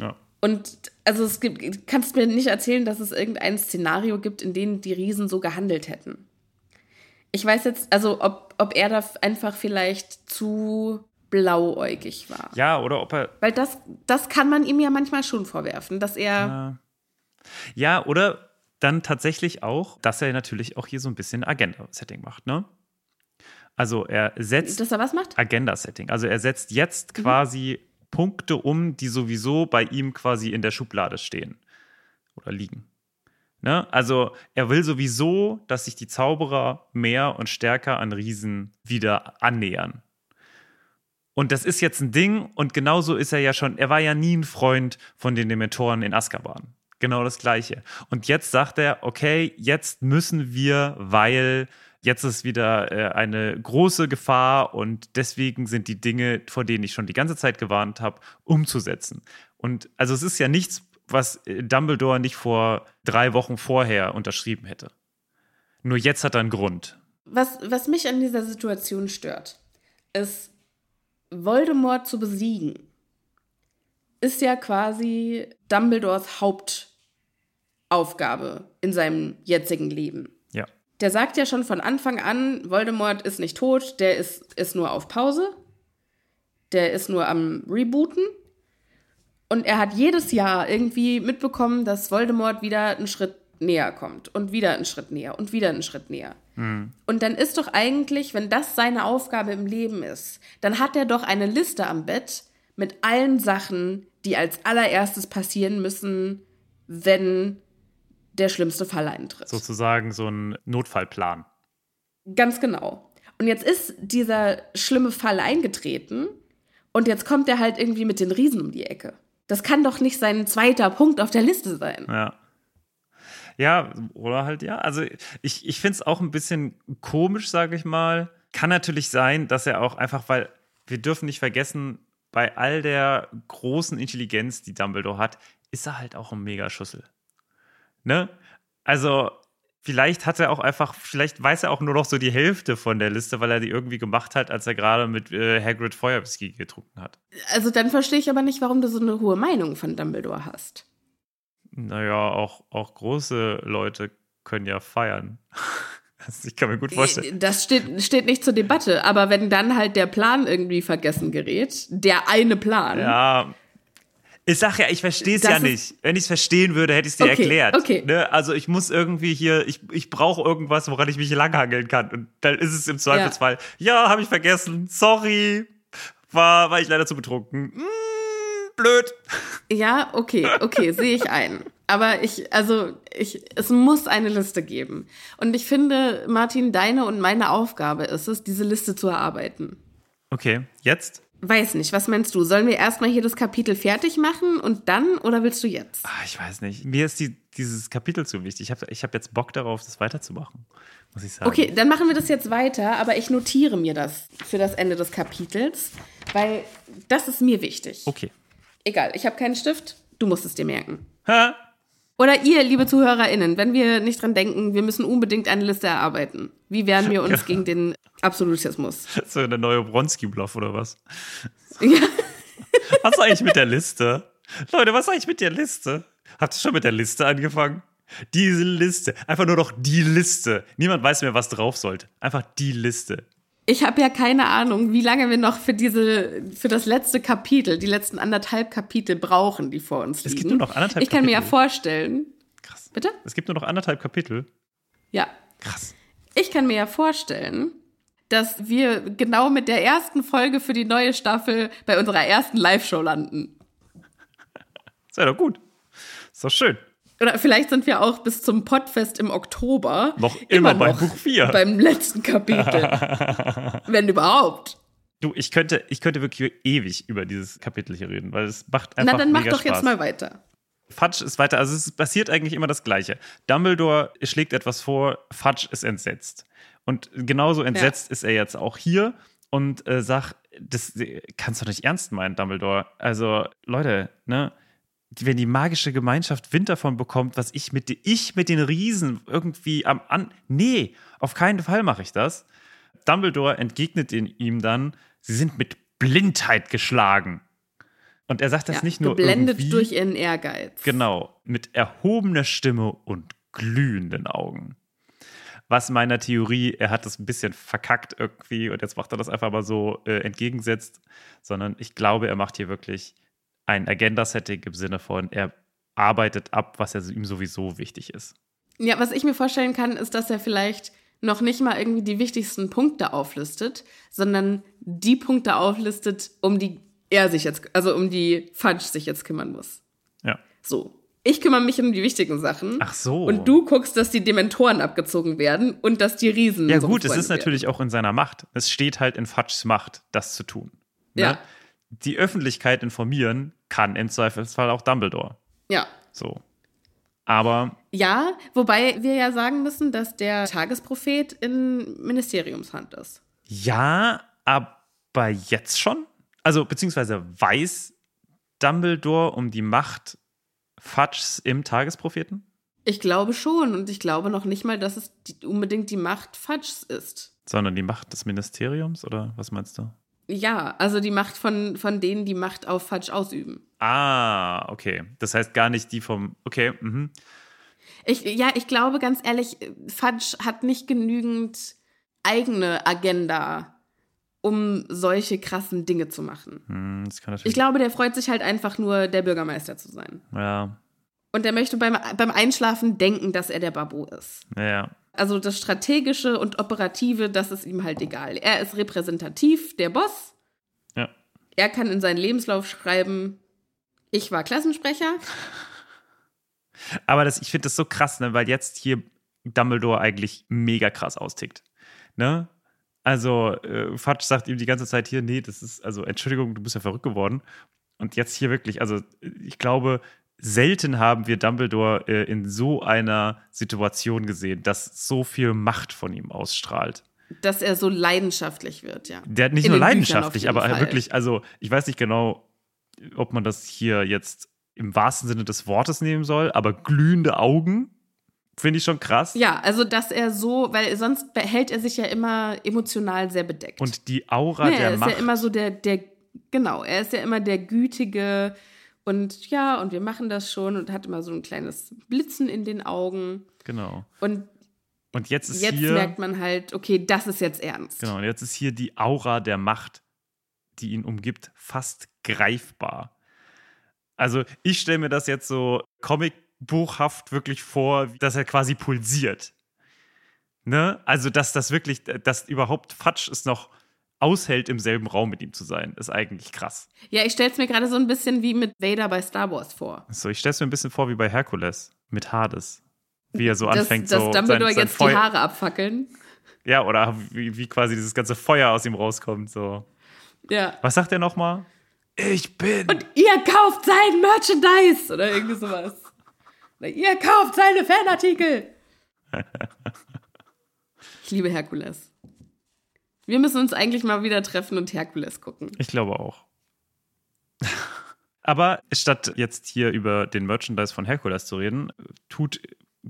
Ja. Und also es gibt, kannst mir nicht erzählen, dass es irgendein Szenario gibt, in dem die Riesen so gehandelt hätten. Ich weiß jetzt, also ob, ob er da einfach vielleicht zu blauäugig war. ja, oder ob er Weil das, das kann man ihm ja manchmal schon vorwerfen, dass er. Ja. Ja, oder dann tatsächlich auch, dass er natürlich auch hier so ein bisschen Agenda-Setting macht, ne? Also er setzt Dass er was macht? Agenda-Setting. Also er setzt jetzt quasi Punkte um, die sowieso bei ihm quasi in der Schublade stehen oder liegen. Ne? Also er will sowieso, dass sich die Zauberer mehr und stärker an Riesen wieder annähern. Und das ist jetzt ein Ding und genauso ist er ja schon, er war ja nie ein Freund von den Dementoren in Azkaban. Genau das Gleiche. Und jetzt sagt er, okay, jetzt müssen wir, weil jetzt ist wieder äh, eine große Gefahr und deswegen sind die Dinge, vor denen ich schon die ganze Zeit gewarnt habe, umzusetzen. Und also es ist ja nichts, was äh, Dumbledore nicht vor drei Wochen vorher unterschrieben hätte. Nur jetzt hat er einen Grund. Was, was mich an dieser Situation stört, ist, Voldemort zu besiegen, ist ja quasi Dumbledores Hauptaufgabe in seinem jetzigen Leben. Der sagt ja schon von Anfang an, Voldemort ist nicht tot, der ist, ist nur auf Pause. Der ist nur am Rebooten. Und er hat jedes Jahr irgendwie mitbekommen, dass Voldemort wieder einen Schritt näher kommt und wieder einen Schritt näher und wieder einen Schritt näher. Und dann ist doch eigentlich, wenn das seine Aufgabe im Leben ist, dann hat er doch eine Liste am Bett mit allen Sachen, die als allererstes passieren müssen, wenn der schlimmste Fall eintritt. Sozusagen so ein Notfallplan. Ganz genau. Und jetzt ist dieser schlimme Fall eingetreten und jetzt kommt er halt irgendwie mit den Riesen um die Ecke. Das kann doch nicht sein zweiter Punkt auf der Liste sein. Ja. Ja, oder halt ja. Also ich, ich finde es auch ein bisschen komisch, sage ich mal. Kann natürlich sein, dass er auch einfach, weil wir dürfen nicht vergessen, bei all der großen Intelligenz, die Dumbledore hat, ist er halt auch ein Megaschüssel. Ne? Also vielleicht hat er auch einfach, vielleicht weiß er auch nur noch so die Hälfte von der Liste, weil er die irgendwie gemacht hat, als er gerade mit äh, Hagrid Feuerwhisky getrunken hat. Also dann verstehe ich aber nicht, warum du so eine hohe Meinung von Dumbledore hast. Naja, auch, auch große Leute können ja feiern. Also ich kann mir gut vorstellen. Das steht, steht nicht zur Debatte, aber wenn dann halt der Plan irgendwie vergessen gerät, der eine Plan. Ja. Ich sag ja, ich verstehe es ja nicht. Wenn ich es verstehen würde, hätte ich es dir Okay, erklärt. okay. Ne? Also ich muss irgendwie hier, ich, ich brauche irgendwas, woran ich mich langhangeln kann. Und dann ist es im Zweifelsfall, ja, habe ich vergessen, sorry, war, war ich leider zu betrunken. Hm, blöd. Ja, okay, okay, sehe ich ein. Aber ich, also, ich, es muss eine Liste geben. Und ich finde, Martin, deine und meine Aufgabe ist es, diese Liste zu erarbeiten. Okay, jetzt? Weiß nicht, was meinst du? Sollen wir erstmal hier das Kapitel fertig machen und dann oder willst du jetzt? Ah, ich weiß nicht. Mir ist die, dieses Kapitel zu wichtig. Ich habe ich hab jetzt Bock darauf, das weiterzumachen, muss ich sagen. Okay, dann machen wir das jetzt weiter, aber ich notiere mir das für das Ende des Kapitels, weil das ist mir wichtig. Okay. Egal, ich habe keinen Stift, du musst es dir merken. Ha! Oder ihr, liebe ZuhörerInnen, wenn wir nicht dran denken, wir müssen unbedingt eine Liste erarbeiten. Wie wehren wir uns gegen den Absolutismus? So eine neue Bronski-Bluff oder was? Ja. Was ist eigentlich mit der Liste? Leute, was ist eigentlich mit der Liste? Habt ihr schon mit der Liste angefangen? Diese Liste. Einfach nur noch die Liste. Niemand weiß mehr, was drauf sollte. Einfach die Liste. Ich habe ja keine Ahnung, wie lange wir noch für diese, für das letzte Kapitel, die letzten anderthalb Kapitel brauchen, die vor uns liegen. Es gibt nur noch anderthalb Ich kann mir ja Kapitel. vorstellen. Krass. Bitte? Es gibt nur noch anderthalb Kapitel. Ja. Krass. Ich kann mir ja vorstellen, dass wir genau mit der ersten Folge für die neue Staffel bei unserer ersten Live-Show landen. Ja doch gut. Ist doch schön. Oder vielleicht sind wir auch bis zum Podfest im Oktober Noch immer bei Buch vier. Beim letzten Kapitel. Wenn überhaupt. Du, ich könnte, ich könnte wirklich ewig über dieses Kapitel hier reden, weil es macht einfach Na, dann mach doch Spaß. jetzt mal weiter. Fudge ist weiter, also es passiert eigentlich immer das Gleiche. Dumbledore schlägt etwas vor, Fudge ist entsetzt. Und genauso entsetzt ist er jetzt auch hier und äh, sagt, das kannst du doch nicht ernst meinen, Dumbledore. Also, Leute, ne? Wenn die magische Gemeinschaft Wind davon bekommt, was ich mit, ich mit den Riesen irgendwie am an. Nee, auf keinen Fall mache ich das. Dumbledore entgegnet ihm dann, sie sind mit Blindheit geschlagen. Und er sagt das Ja, nicht nur geblendet durch ihren Ehrgeiz. Genau, mit erhobener Stimme und glühenden Augen. Was meiner Theorie, er hat das ein bisschen verkackt irgendwie und jetzt macht er das einfach mal so äh, entgegensetzt, sondern ich glaube, er macht hier wirklich ein Agenda-Setting im Sinne von, er arbeitet ab, was er ihm sowieso wichtig ist. Ja, was ich mir vorstellen kann, ist, dass er vielleicht noch nicht mal irgendwie die wichtigsten Punkte auflistet, sondern die Punkte auflistet, um die er sich jetzt, also um die Fudge sich jetzt kümmern muss. Ja. So. Ich kümmere mich um die wichtigen Sachen. Ach so. Und du guckst, dass die Dementoren abgezogen werden und dass die Riesen. Ja, gut, es ist natürlich auch in seiner Macht. Es steht halt in Fudges Macht, das zu tun. Ne? Ja. Die Öffentlichkeit informieren kann im Zweifelsfall auch Dumbledore. Ja. So. Aber Ja, wobei wir ja sagen müssen, dass der Tagesprophet in Ministeriumshand ist. Ja, aber jetzt schon? Also, beziehungsweise weiß Dumbledore um die Macht Fudges im Tagespropheten? Ich glaube schon und ich glaube noch nicht mal, dass es die, unbedingt die Macht Fudges ist. Sondern die Macht des Ministeriums? Oder was meinst du? Ja, also die Macht von, von denen, die Macht auf Fudge ausüben. Ah, okay. Das heißt gar nicht die vom. Okay, mhm. Ich, ja, ich glaube ganz ehrlich, Fudge hat nicht genügend eigene Agenda, um solche krassen Dinge zu machen. Hm, Ich glaube, der freut sich halt einfach nur, der Bürgermeister zu sein. Ja, Und der möchte beim, beim Einschlafen denken, dass er der Babu ist. ja, ja. Also das Strategische und Operative, das ist ihm halt egal. Er ist repräsentativ, der Boss. Ja. Er kann in seinen Lebenslauf schreiben, ich war Klassensprecher. Aber das, ich finde das so krass, ne, weil jetzt hier Dumbledore eigentlich mega krass austickt. Ne? Also, äh, Fudge sagt ihm die ganze Zeit hier, nee, das ist, also, Entschuldigung, du bist ja verrückt geworden. Und jetzt hier wirklich, also, ich glaube, selten haben wir Dumbledore äh, in so einer Situation gesehen, dass so viel Macht von ihm ausstrahlt. Dass er so leidenschaftlich wird, ja. Der hat nicht In nur leidenschaftlich, aber Fall. wirklich, also ich weiß nicht genau, ob man das hier jetzt im wahrsten Sinne des Wortes nehmen soll, aber glühende Augen finde ich schon krass. Ja, also dass er so, weil sonst behält er sich ja immer emotional sehr bedeckt. Und die Aura nee, der er ist Macht. ja immer so der, der, genau, er ist ja immer der gütige und ja, und wir machen das schon und hat immer so ein kleines Blitzen in den Augen. genau. Und Und jetzt ist jetzt hier. merkt man halt, okay, das ist jetzt ernst. Genau, und jetzt ist hier die Aura der Macht, die ihn umgibt, fast greifbar. Also, ich stelle mir das jetzt so comicbuchhaft wirklich vor, dass er quasi pulsiert. Ne? Also, dass das wirklich, dass überhaupt Fatsch es noch aushält, im selben Raum mit ihm zu sein, ist eigentlich krass. Ja, ich stelle es mir gerade so ein bisschen wie mit Vader bei Star Wars vor. So, ich stelle es mir ein bisschen vor wie bei Herkules mit Hades. Wie er so dass, anfängt, dass so Dumbledore sein, sein jetzt die Feuer, Haare abfackeln. Ja, oder wie, wie quasi dieses ganze Feuer aus ihm rauskommt. So. Ja. Was sagt er nochmal? Ich bin. Und ihr kauft sein Merchandise oder irgendwie sowas. Oder ihr kauft seine Fanartikel. ich liebe Herkules. Wir müssen uns eigentlich mal wieder treffen und Herkules gucken. Ich glaube auch. Aber statt jetzt hier über den Merchandise von Herkules zu reden, tut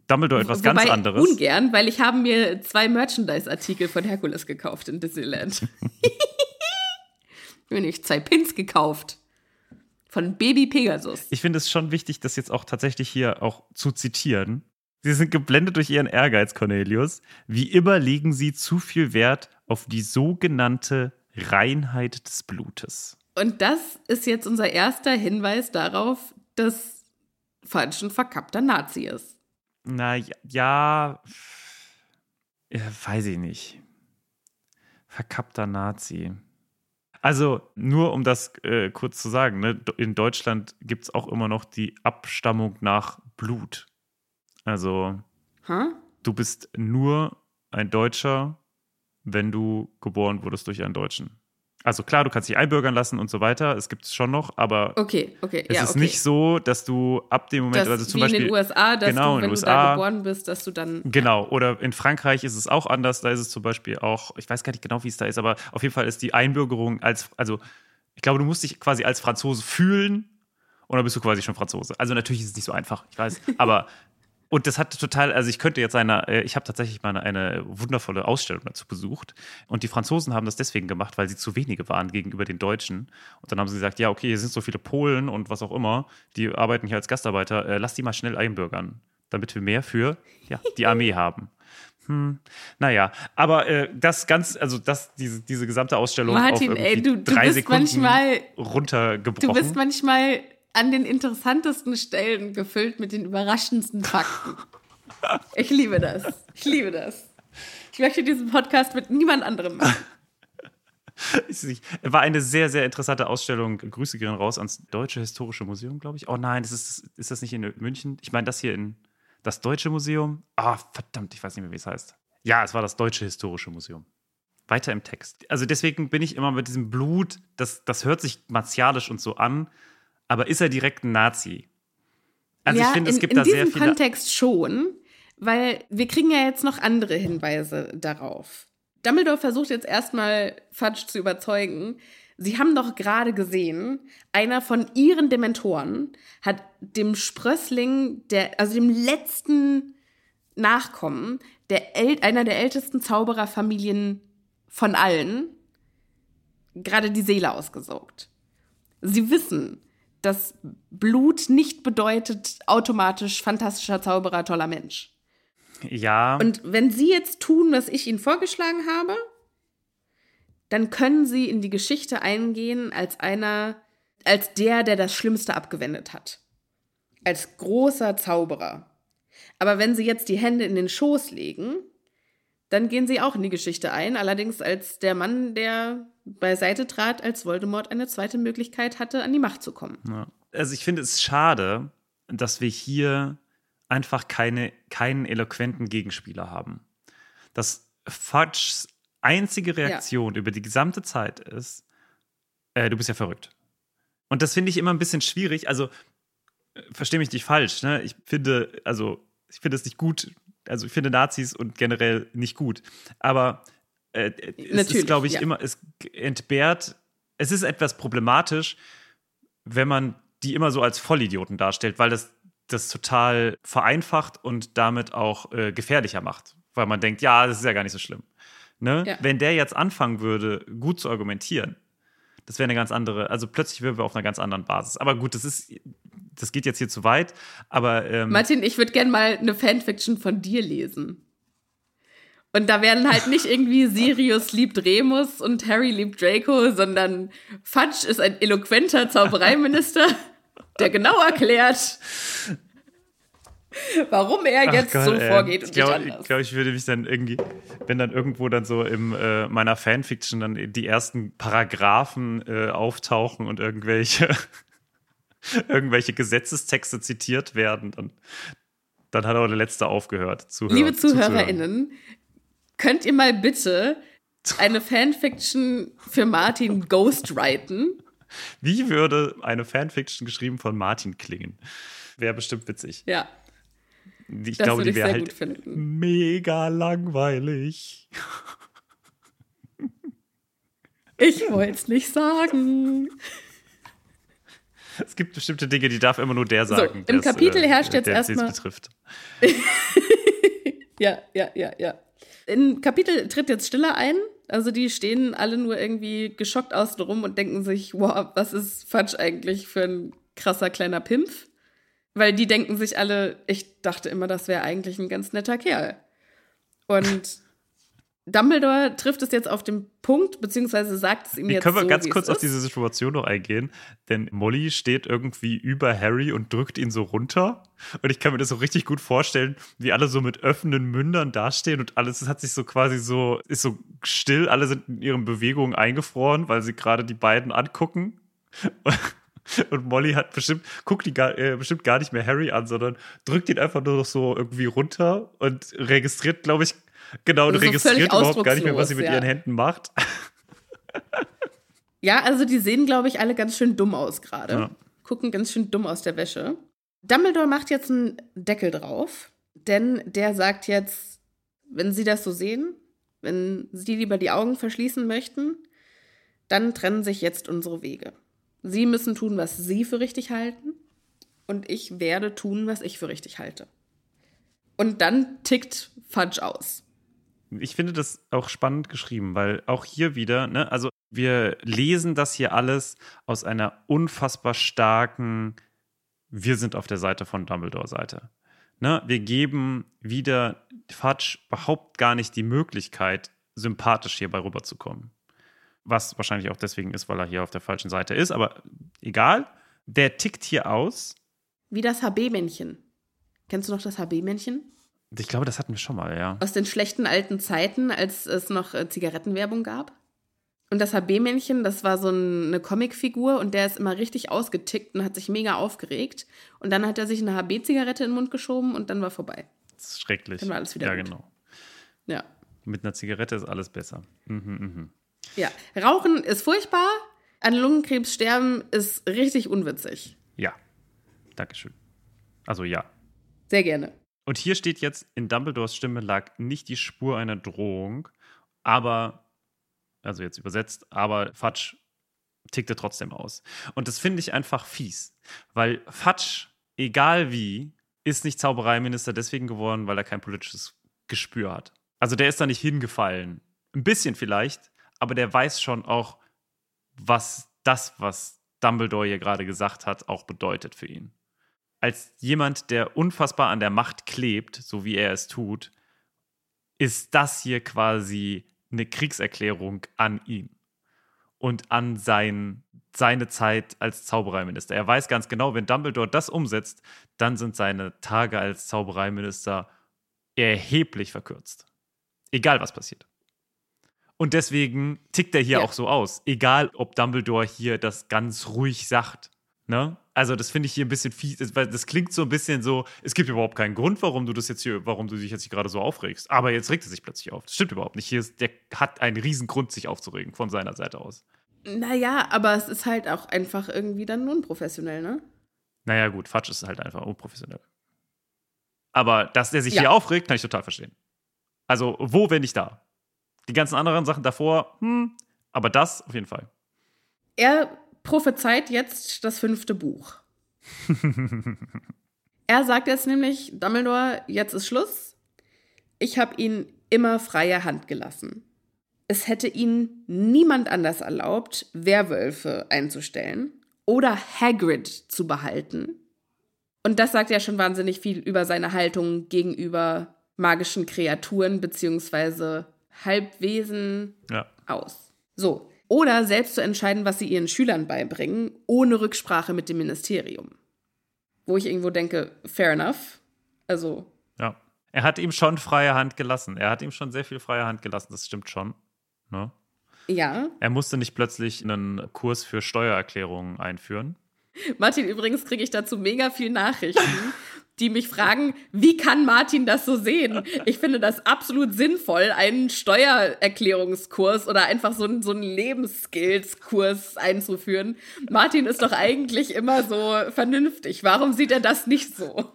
Dumbledore etwas Wobei ganz anderes. Ungern, weil ich habe mir zwei Merchandise-Artikel von Herkules gekauft in Disneyland. mir nämlich zwei Pins gekauft. Von Baby Pegasus. Ich finde es schon wichtig, das jetzt auch tatsächlich hier auch zu zitieren. Sie sind geblendet durch ihren Ehrgeiz, Cornelius. Wie immer legen sie zu viel Wert auf die sogenannte Reinheit des Blutes. Und das ist jetzt unser erster Hinweis darauf, dass Fudge ein verkappter Nazi ist. Na ja, ja, ja weiß ich nicht. Verkappter Nazi. Also, nur um das äh, kurz zu sagen, ne, in Deutschland gibt es auch immer noch die Abstammung nach Blut. Also, Huh? du bist nur ein Deutscher, wenn du geboren wurdest durch einen Deutschen. Also klar, du kannst dich einbürgern lassen und so weiter. Es gibt es schon noch, aber Okay, okay. es ja, ist okay. nicht so, dass du ab dem Moment, dass, also zum wie Beispiel in den USA, dass genau, du, in wenn den du da USA geboren bist, dass du dann. Genau, oder in Frankreich ist es auch anders. Da ist es zum Beispiel auch, ich weiß gar nicht genau, wie es da ist, aber auf jeden Fall ist die Einbürgerung als, also ich glaube, du musst dich quasi als Franzose fühlen und dann bist du quasi schon Franzose. Also natürlich ist es nicht so einfach, ich weiß, aber und das hat total, also ich könnte jetzt eine, äh, ich habe tatsächlich mal eine, wundervolle Ausstellung dazu besucht und die Franzosen haben das deswegen gemacht, weil sie zu wenige waren gegenüber den Deutschen und dann haben sie gesagt, ja okay, hier sind so viele Polen und was auch immer, die arbeiten hier als Gastarbeiter, äh, lass die mal schnell einbürgern, damit wir mehr für ja, die Armee haben. Hm, naja, aber äh, das ganz, also das, diese, diese gesamte Ausstellung Martin, auf ey, du- du drei bist Sekunden manchmal- runtergebrochen. Du bist manchmal an den interessantesten Stellen gefüllt mit den überraschendsten Fakten. Ich liebe das. Ich liebe das. Ich möchte diesen Podcast mit niemand anderem machen. Ist. War eine sehr, sehr interessante Ausstellung. Grüße gehen raus ans Deutsche Historische Museum, glaube ich. Oh nein, das ist, ist das nicht in München? Ich meine, das hier in das Deutsche Museum. Ah, verdammt, ich weiß nicht mehr, wie es heißt. Ja, es war das Deutsche Historische Museum. Weiter im Text. Also deswegen bin ich immer mit diesem Blut, das, das hört sich martialisch und so an, aber ist er direkt ein Nazi? Also ja, ich finde, es in, gibt in da sehr diesem viele. Kontext schon, weil wir kriegen ja jetzt noch andere Hinweise darauf. Dumbledore versucht jetzt erstmal Fudge zu überzeugen. Sie haben doch gerade gesehen, einer von ihren Dementoren hat dem Sprössling, der, also dem letzten Nachkommen, der El einer der ältesten Zaubererfamilien von allen, gerade die Seele ausgesaugt. Sie wissen, dass Blut nicht bedeutet automatisch fantastischer Zauberer, toller Mensch. Ja, Und wenn Sie jetzt tun, was ich Ihnen vorgeschlagen habe, dann können Sie in die Geschichte eingehen als einer, als der, der das Schlimmste abgewendet hat. Als großer Zauberer. Aber wenn Sie jetzt die Hände in den Schoß legen, dann gehen Sie auch in die Geschichte ein, allerdings als der Mann, der beiseite trat, als Voldemort eine zweite Möglichkeit hatte, an die Macht zu kommen. Ja. Also ich finde es schade, dass wir hier einfach keine, keinen eloquenten Gegenspieler haben. Dass Fudges einzige Reaktion über die gesamte Zeit ist, äh, du bist ja verrückt. Und das finde ich immer ein bisschen schwierig. Also, äh, verstehe mich nicht falsch, ne? Ich finde, also, ich finde es nicht gut. Also, ich finde Nazis und generell nicht gut. Aber äh, es ist, glaube ich, ja. immer, es entbehrt, es ist etwas problematisch, wenn man die immer so als Vollidioten darstellt, weil das das total vereinfacht und damit auch äh, gefährlicher macht. Weil man denkt, ja, das ist ja gar nicht so schlimm. Ne? Ja. Wenn der jetzt anfangen würde, gut zu argumentieren, das wäre eine ganz andere, also plötzlich wären wir auf einer ganz anderen Basis. Aber gut, das ist, das geht jetzt hier zu weit, aber ähm, Martin, ich würde gerne mal eine Fanfiction von dir lesen. Und da werden halt nicht irgendwie Sirius liebt Remus und Harry liebt Draco, sondern Fudge ist ein eloquenter Zaubereiminister, der genau erklärt, warum er jetzt Gott, so ey. vorgeht und ich nicht glaube, anders. ich, glaub, ich würde mich dann irgendwie, wenn dann irgendwo dann so in äh, meiner Fanfiction dann die ersten Paragraphen äh, auftauchen und irgendwelche irgendwelche Gesetzestexte zitiert werden, dann, dann hat auch der letzte aufgehört. Zuhör, Liebe zuzuhören. ZuhörerInnen, könnt ihr mal bitte eine Fanfiction für Martin ghostwriten. Wie würde eine Fanfiction geschrieben von Martin klingen? Wäre bestimmt witzig. Ja. Ich Das glaube, die wäre halt mega langweilig. Ich wollte es nicht sagen. Es gibt bestimmte Dinge, die darf immer nur der sagen. im der's, Kapitel herrscht jetzt der es erstmal- betrifft. Ja, ja, ja, ja. In Kapitel tritt jetzt Stille ein. Also die stehen alle nur irgendwie geschockt außen rum und denken sich, wow, was ist Fudge eigentlich für ein krasser kleiner Pimpf? Weil die denken sich alle, ich dachte immer, das wäre eigentlich ein ganz netter Kerl. Und Dumbledore trifft es jetzt auf den Punkt, beziehungsweise sagt es ihm jetzt Können wir so, ganz kurz auf diese Situation noch eingehen? Denn Molly steht irgendwie über Harry und drückt ihn so runter. Und ich kann mir das so richtig gut vorstellen, wie alle so mit offenen Mündern dastehen und alles hat sich so quasi so, ist so still, alle sind in ihren Bewegungen eingefroren, weil sie gerade die beiden angucken. Und Molly hat bestimmt, guckt die gar, äh, bestimmt gar nicht mehr Harry an, sondern drückt ihn einfach nur noch so irgendwie runter und registriert, glaube ich, genau, und Also so registriert überhaupt gar nicht mehr, was sie mit ausdruckslos, ihren ja. Händen macht. Ja, also die sehen, glaube ich, alle ganz schön dumm aus gerade. Ja. Gucken ganz schön dumm aus der Wäsche. Dumbledore macht jetzt einen Deckel drauf, denn der sagt jetzt, wenn Sie das so sehen, wenn Sie lieber die Augen verschließen möchten, dann trennen sich jetzt unsere Wege. Sie müssen tun, was Sie für richtig halten, und ich werde tun, was ich für richtig halte. Und dann tickt Fudge aus. Ich finde das auch spannend geschrieben, weil auch hier wieder, ne, also wir lesen das hier alles aus einer unfassbar starken, wir sind auf der Seite von Dumbledore-Seite. Ne, wir geben wieder Fudge überhaupt gar nicht die Möglichkeit, sympathisch hierbei rüberzukommen. Was wahrscheinlich auch deswegen ist, weil er hier auf der falschen Seite ist, aber egal. Der tickt hier aus. Wie das HB-Männchen. Kennst du noch das HB-Männchen? Ich glaube, das hatten wir schon mal, ja. Aus den schlechten alten Zeiten, als es noch äh, Zigarettenwerbung gab. Und das HB-Männchen, das war so ein- eine Comicfigur und der ist immer richtig ausgetickt und hat sich mega aufgeregt. Und dann hat er sich eine HB-Zigarette in den Mund geschoben und dann war vorbei. Das ist schrecklich. Dann war alles wieder ja, gut. genau. Ja. Mit einer Zigarette ist alles besser. Mhm, mhm. Ja. Rauchen ist furchtbar. An Lungenkrebs sterben ist richtig unwitzig. Ja. Dankeschön. Also ja. Sehr gerne. Und hier steht jetzt, in Dumbledores Stimme lag nicht die Spur einer Drohung, aber, also jetzt übersetzt, aber Fudge tickte trotzdem aus. Und das finde ich einfach fies, weil Fudge, egal wie, ist nicht Zaubereiminister deswegen geworden, weil er kein politisches Gespür hat. Also der ist da nicht hingefallen. Ein bisschen vielleicht, aber der weiß schon auch, was das, was Dumbledore hier gerade gesagt hat, auch bedeutet für ihn als jemand, der unfassbar an der Macht klebt, so wie er es tut, ist das hier quasi eine Kriegserklärung an ihn und an sein, seine Zeit als Zaubereiminister. Er weiß ganz genau, wenn Dumbledore das umsetzt, dann sind seine Tage als Zaubereiminister erheblich verkürzt. Egal, was passiert. Und deswegen tickt er hier Ja. auch so aus. Egal, ob Dumbledore hier das ganz ruhig sagt. Ne? Also, das finde ich hier ein bisschen fies, weil das klingt so ein bisschen so, es gibt überhaupt keinen Grund, warum du das jetzt hier, warum du dich jetzt hier gerade so aufregst. Aber jetzt regt er sich plötzlich auf. Das stimmt überhaupt nicht. Hier ist, der hat einen riesen Grund, sich aufzuregen von seiner Seite aus. Naja, aber es ist halt auch einfach irgendwie dann unprofessionell, ne? Naja, gut, Fatsch ist halt einfach unprofessionell. Aber dass der sich Ja. hier aufregt, kann ich total verstehen. Also, wo, wenn nicht da? Die ganzen anderen Sachen davor, hm, aber das auf jeden Fall. Er prophezeit jetzt das fünfte Buch. er sagt jetzt nämlich, Dumbledore, jetzt ist Schluss. Ich habe ihn immer freie Hand gelassen. Es hätte ihn niemand anders erlaubt, Werwölfe einzustellen oder Hagrid zu behalten. Und das sagt ja schon wahnsinnig viel über seine Haltung gegenüber magischen Kreaturen beziehungsweise Halbwesen Ja. aus. So. Oder selbst zu entscheiden, was sie ihren Schülern beibringen, ohne Rücksprache mit dem Ministerium. Wo ich irgendwo denke, fair enough. Also, Ja. Er hat ihm schon freie Hand gelassen. Er hat ihm schon sehr viel freie Hand gelassen, das stimmt schon. Ne? ja, Er musste nicht plötzlich einen Kurs für Steuererklärungen einführen. Martin, übrigens kriege ich dazu mega viel Nachrichten, die mich fragen, wie kann Martin das so sehen? Ich finde das absolut sinnvoll, einen Steuererklärungskurs oder einfach so einen, so einen Lebensskills-Kurs einzuführen. Martin ist doch eigentlich immer so vernünftig. Warum sieht er das nicht so?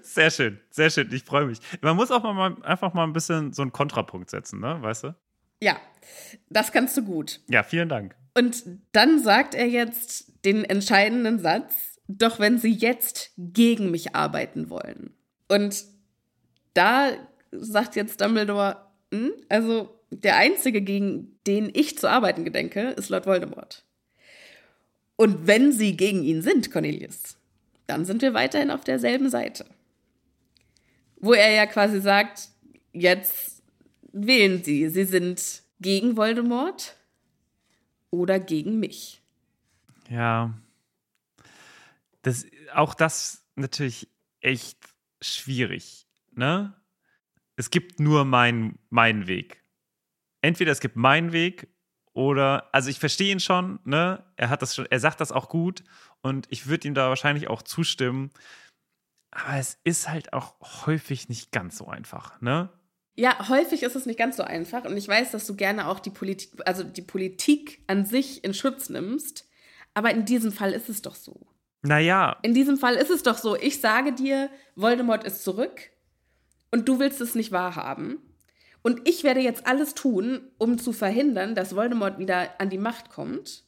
Sehr schön, sehr schön. Ich freue mich. Man muss auch mal einfach mal ein bisschen so einen Kontrapunkt setzen, ne? Weißt du? Ja, das kannst du gut. Ja, vielen Dank. Und dann sagt er jetzt den entscheidenden Satz, doch wenn sie jetzt gegen mich arbeiten wollen. Und da sagt jetzt Dumbledore, hm, also der einzige, gegen den ich zu arbeiten gedenke, ist Lord Voldemort. Und wenn sie gegen ihn sind, Cornelius, dann sind wir weiterhin auf derselben Seite. Wo er ja quasi sagt, jetzt wählen Sie, Sie sind gegen Voldemort oder gegen mich. Ja. Das, auch das natürlich echt schwierig, ne? Es gibt nur meinen mein Weg. Entweder es gibt meinen Weg oder, also ich verstehe ihn schon, ne? Er hat das schon, er sagt das auch gut und ich würde ihm da wahrscheinlich auch zustimmen. Aber es ist halt auch häufig nicht ganz so einfach, ne? Ja, häufig ist es nicht ganz so einfach. Und ich weiß, dass du gerne auch die Politik, also die Politik an sich in Schutz nimmst. Aber in diesem Fall ist es doch so. Naja. In diesem Fall ist es doch so. Ich sage dir, Voldemort ist zurück und du willst es nicht wahrhaben. Und ich werde jetzt alles tun, um zu verhindern, dass Voldemort wieder an die Macht kommt.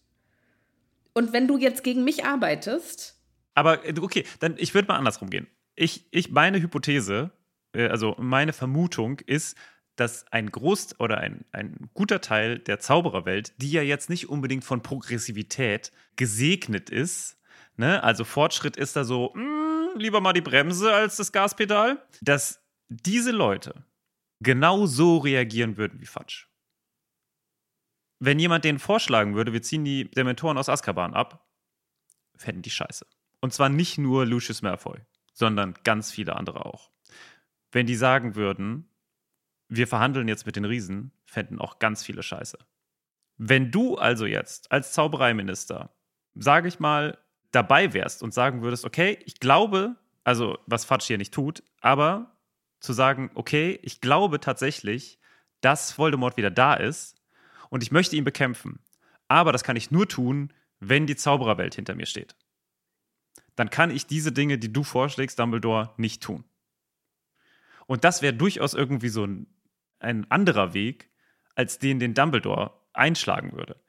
Und wenn du jetzt gegen mich arbeitest. Aber äh, okay, dann ich würde mal andersrum gehen. Ich, ich, meine Hypothese also meine Vermutung ist, dass ein Groß- oder ein, ein guter Teil der Zaubererwelt, die ja jetzt nicht unbedingt von Progressivität gesegnet ist, ne? also Fortschritt ist da so, mh, hm, lieber mal die Bremse als das Gaspedal, dass diese Leute genau so reagieren würden wie Fatsch. Wenn jemand denen vorschlagen würde, wir ziehen die Dementoren aus Azkaban ab, fänden die scheiße. Und zwar nicht nur Lucius Malfoy, sondern ganz viele andere auch wenn die sagen würden, wir verhandeln jetzt mit den Riesen, fänden auch ganz viele Scheiße. Wenn du also jetzt als Zaubereiminister, sage ich mal, dabei wärst und sagen würdest, okay, ich glaube, also was Fatsch hier nicht tut, aber zu sagen, okay, ich glaube tatsächlich, dass Voldemort wieder da ist und ich möchte ihn bekämpfen. Aber das kann ich nur tun, wenn die Zaubererwelt hinter mir steht. Dann kann ich diese Dinge, die du vorschlägst, Dumbledore, nicht tun. Und das wäre durchaus irgendwie so ein, ein anderer Weg, als den, den Dumbledore einschlagen würde.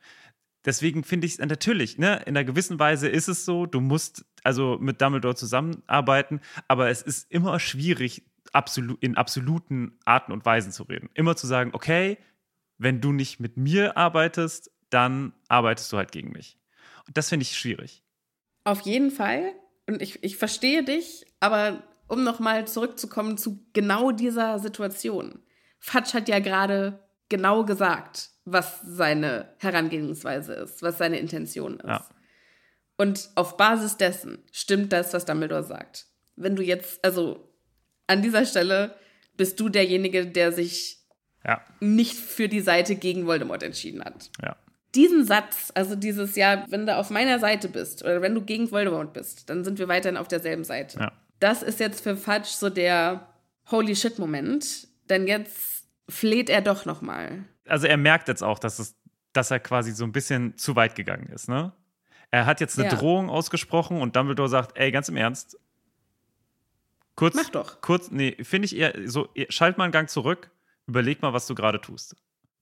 Deswegen finde ich es natürlich, ne, in einer gewissen Weise ist es so, du musst also mit Dumbledore zusammenarbeiten, aber es ist immer schwierig, absolu in absoluten Arten und Weisen zu reden. Immer zu sagen, okay, wenn du nicht mit mir arbeitest, dann arbeitest du halt gegen mich. Und das finde ich schwierig. Auf jeden Fall. Und ich, ich verstehe dich, aber um nochmal zurückzukommen zu genau dieser Situation. Fatsch hat ja gerade genau gesagt, was seine Herangehensweise ist, was seine Intention ist. Ja. Und auf Basis dessen stimmt das, was Dumbledore sagt. Wenn du jetzt, also an dieser Stelle bist du derjenige, der sich ja. nicht für die Seite gegen Voldemort entschieden hat. Ja. Diesen Satz, also dieses ja, wenn du auf meiner Seite bist oder wenn du gegen Voldemort bist, dann sind wir weiterhin auf derselben Seite. Ja das ist jetzt für Fudge so der Holy Shit-Moment, denn jetzt fleht er doch noch mal. Also er merkt jetzt auch, dass, es, dass er quasi so ein bisschen zu weit gegangen ist, ne? Er hat jetzt eine ja. Drohung ausgesprochen und Dumbledore sagt, ey, ganz im Ernst, kurz, Mach doch. Kurz, nee, finde ich eher so, schalt mal einen Gang zurück, überleg mal, was du gerade tust.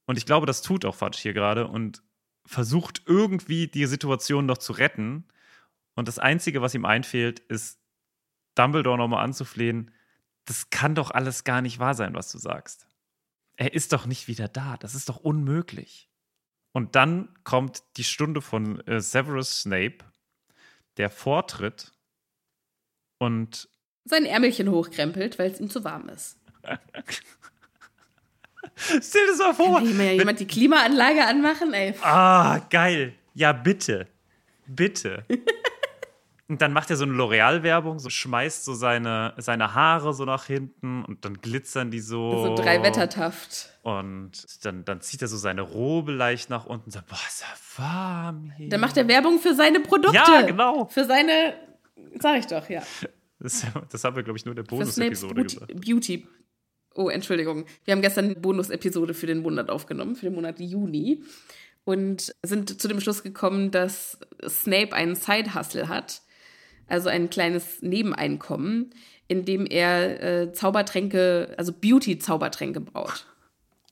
Und ich glaube, das tut auch Fudge hier gerade und versucht irgendwie die Situation noch zu retten. Und das Einzige, was ihm einfehlt, ist Dumbledore nochmal anzuflehen, das kann doch alles gar nicht wahr sein, was du sagst. Er ist doch nicht wieder da. Das ist doch unmöglich. Und dann kommt die Stunde von äh, Severus Snape, der vortritt und sein Ärmelchen hochkrempelt, weil es ihm zu warm ist. Stell dir das mal vor. Kann ja jemand die Klimaanlage anmachen, ey. Ah, geil. Ja, bitte. Bitte. Und dann macht er so eine L'Oreal-Werbung, so schmeißt so seine, seine Haare so nach hinten und dann glitzern die so. So drei Wettertaft. Und dann, dann zieht er so seine Robe leicht nach unten und sagt, boah, ist ja warm hier. Dann macht er Werbung für seine Produkte. Ja, genau. Für seine, sag ich doch, ja. Das, das haben wir, glaube ich, nur in der Bonus-Episode gesagt. Beauty. Oh, Entschuldigung. Wir haben gestern eine Bonus-Episode für den Monat aufgenommen, für den Monat Juni. Und sind zu dem Schluss gekommen, dass Snape einen Side-Hustle hat. Also ein kleines Nebeneinkommen, in dem er äh, Zaubertränke, also Beauty-Zaubertränke braut.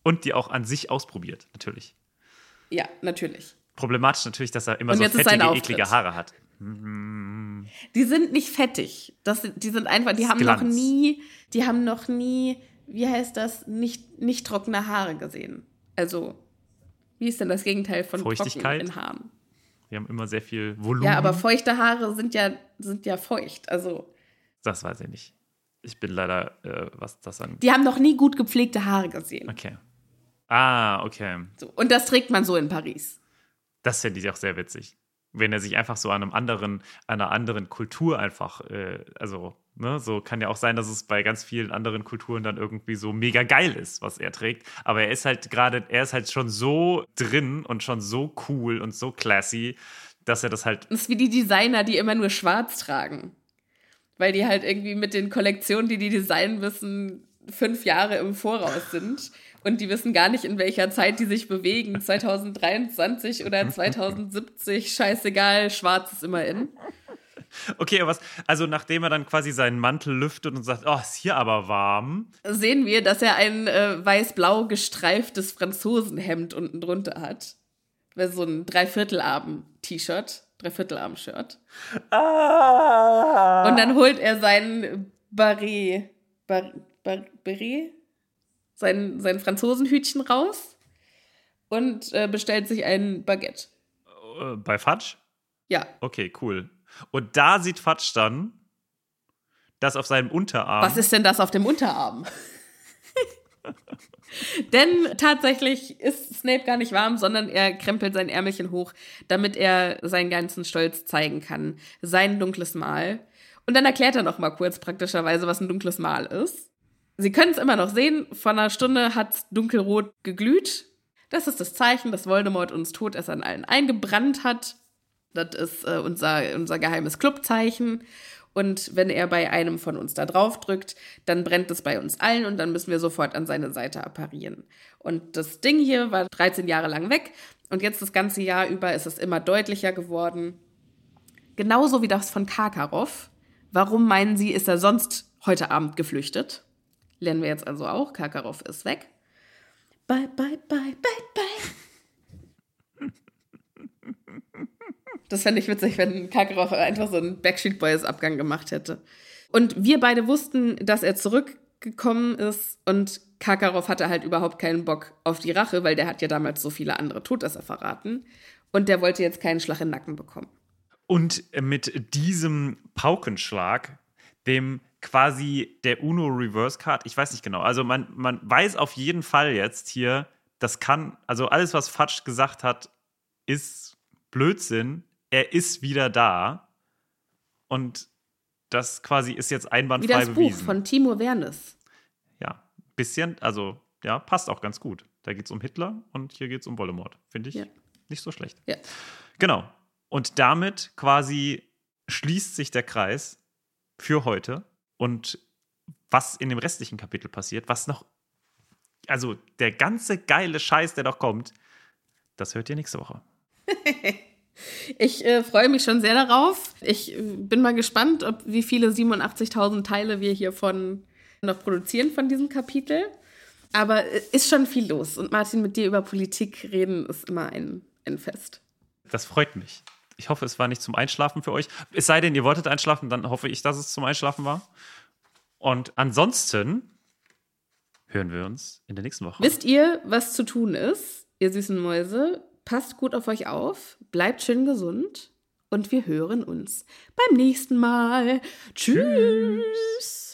Und die auch an sich ausprobiert, natürlich. Ja, natürlich. Problematisch natürlich, dass er immer Und so fettige, eklige Haare hat. Die sind nicht fettig. Das, die sind einfach, die haben Glanz. noch nie, die haben noch nie, wie heißt das, nicht, nicht trockene Haare gesehen. Also, wie ist denn das Gegenteil von Feuchtigkeit? trocken in Haaren? Wir haben immer sehr viel Volumen. Ja, aber feuchte Haare sind ja, sind ja feucht. Also, das weiß ich nicht. Ich bin leider, äh, was das angeht. die haben noch nie gut gepflegte Haare gesehen. Okay. Ah, okay. So. Und das trägt man so in Paris. Das fände ich auch sehr witzig. Wenn er sich einfach so an einem anderen, einer anderen Kultur einfach, äh, also, ne, so kann ja auch sein, dass es bei ganz vielen anderen Kulturen dann irgendwie so mega geil ist, was er trägt. Aber er ist halt gerade, er ist halt schon so drin und schon so cool und so classy, dass er das halt. Das ist wie die Designer, die immer nur schwarz tragen. Weil die halt irgendwie mit den Kollektionen, die die designen müssen, fünf Jahre im Voraus sind. Und die wissen gar nicht, in welcher Zeit die sich bewegen. 2023 oder 2070, scheißegal, schwarz ist immer in. Okay, aber was, also nachdem er dann quasi seinen Mantel lüftet und sagt, oh, ist hier aber warm. Sehen wir, dass er ein äh, weiß-blau gestreiftes Franzosenhemd unten drunter hat. So ein Dreiviertelarm-T-Shirt, Dreiviertelarm-Shirt. Ah. Und dann holt er sein Barret, Bar, Bar, Beret, sein, sein Franzosenhütchen raus und äh, bestellt sich ein Baguette. Äh, Bei Fatsch? Ja, Okay, cool. Und da sieht Fatsch dann, dass auf seinem Unterarm. was ist denn das auf dem Unterarm? Denn tatsächlich ist Snape gar nicht warm, sondern er krempelt sein Ärmelchen hoch, damit er seinen ganzen Stolz zeigen kann. Sein dunkles Mal. Und dann erklärt er noch mal kurz praktischerweise, was ein dunkles Mal ist. Sie können es immer noch sehen. Vor einer Stunde hat es dunkelrot geglüht. Das ist das Zeichen, dass Voldemort uns Todessern allen eingebrannt hat. Das ist äh, unser, unser geheimes Clubzeichen. Und wenn er bei einem von uns da drauf drückt, dann brennt es bei uns allen und dann müssen wir sofort an seine Seite apparieren. Und das Ding hier war 13 Jahre lang weg und jetzt das ganze Jahr über ist es immer deutlicher geworden. Genauso wie das von Karkaroff. Warum meinen Sie, ist er sonst heute Abend geflüchtet? Lernen wir jetzt also auch. Karkaroff ist weg. Bye, bye, bye, bye, bye. Das fände ich witzig, wenn Karkaroff einfach so einen Backstreet Boys Abgang gemacht hätte. Und wir beide wussten, dass er zurückgekommen ist und Karkaroff hatte halt überhaupt keinen Bock auf die Rache, weil der hat ja damals so viele andere Todesser verraten. Und der wollte jetzt keinen Schlag in den Nacken bekommen. Und mit diesem Paukenschlag, dem quasi der Uno Reverse Card, ich weiß nicht genau, also man, man weiß auf jeden Fall jetzt hier, das kann, also alles, was Fatsch gesagt hat, ist Blödsinn. Er ist wieder da. Und das quasi ist jetzt Wie einwandfrei das Buch bewiesen. von Timo Wernes. ja, bisschen, also ja, passt auch ganz gut. Da geht es um Hitler und hier geht es um Voldemort. Finde ich Ja. nicht so schlecht. Ja. Genau. Und damit quasi schließt sich der Kreis für heute. Und was in dem restlichen Kapitel passiert, was noch, also der ganze geile Scheiß, der noch kommt, das hört ihr nächste Woche. Ich äh, freue mich schon sehr darauf. Ich äh, bin mal gespannt, ob, wie viele 87.000 Teile wir hiervon noch produzieren von diesem Kapitel. Aber äh, ist schon viel los. Und Martin, mit dir über Politik reden ist immer ein, ein Fest. Das freut mich. Ich hoffe, es war nicht zum Einschlafen für euch. Es sei denn, ihr wolltet einschlafen, dann hoffe ich, dass es zum Einschlafen war. Und ansonsten hören wir uns in der nächsten Woche. Wisst ihr, was zu tun ist, ihr süßen Mäuse? Passt gut auf euch auf, bleibt schön gesund und wir hören uns beim nächsten Mal. Tschüss.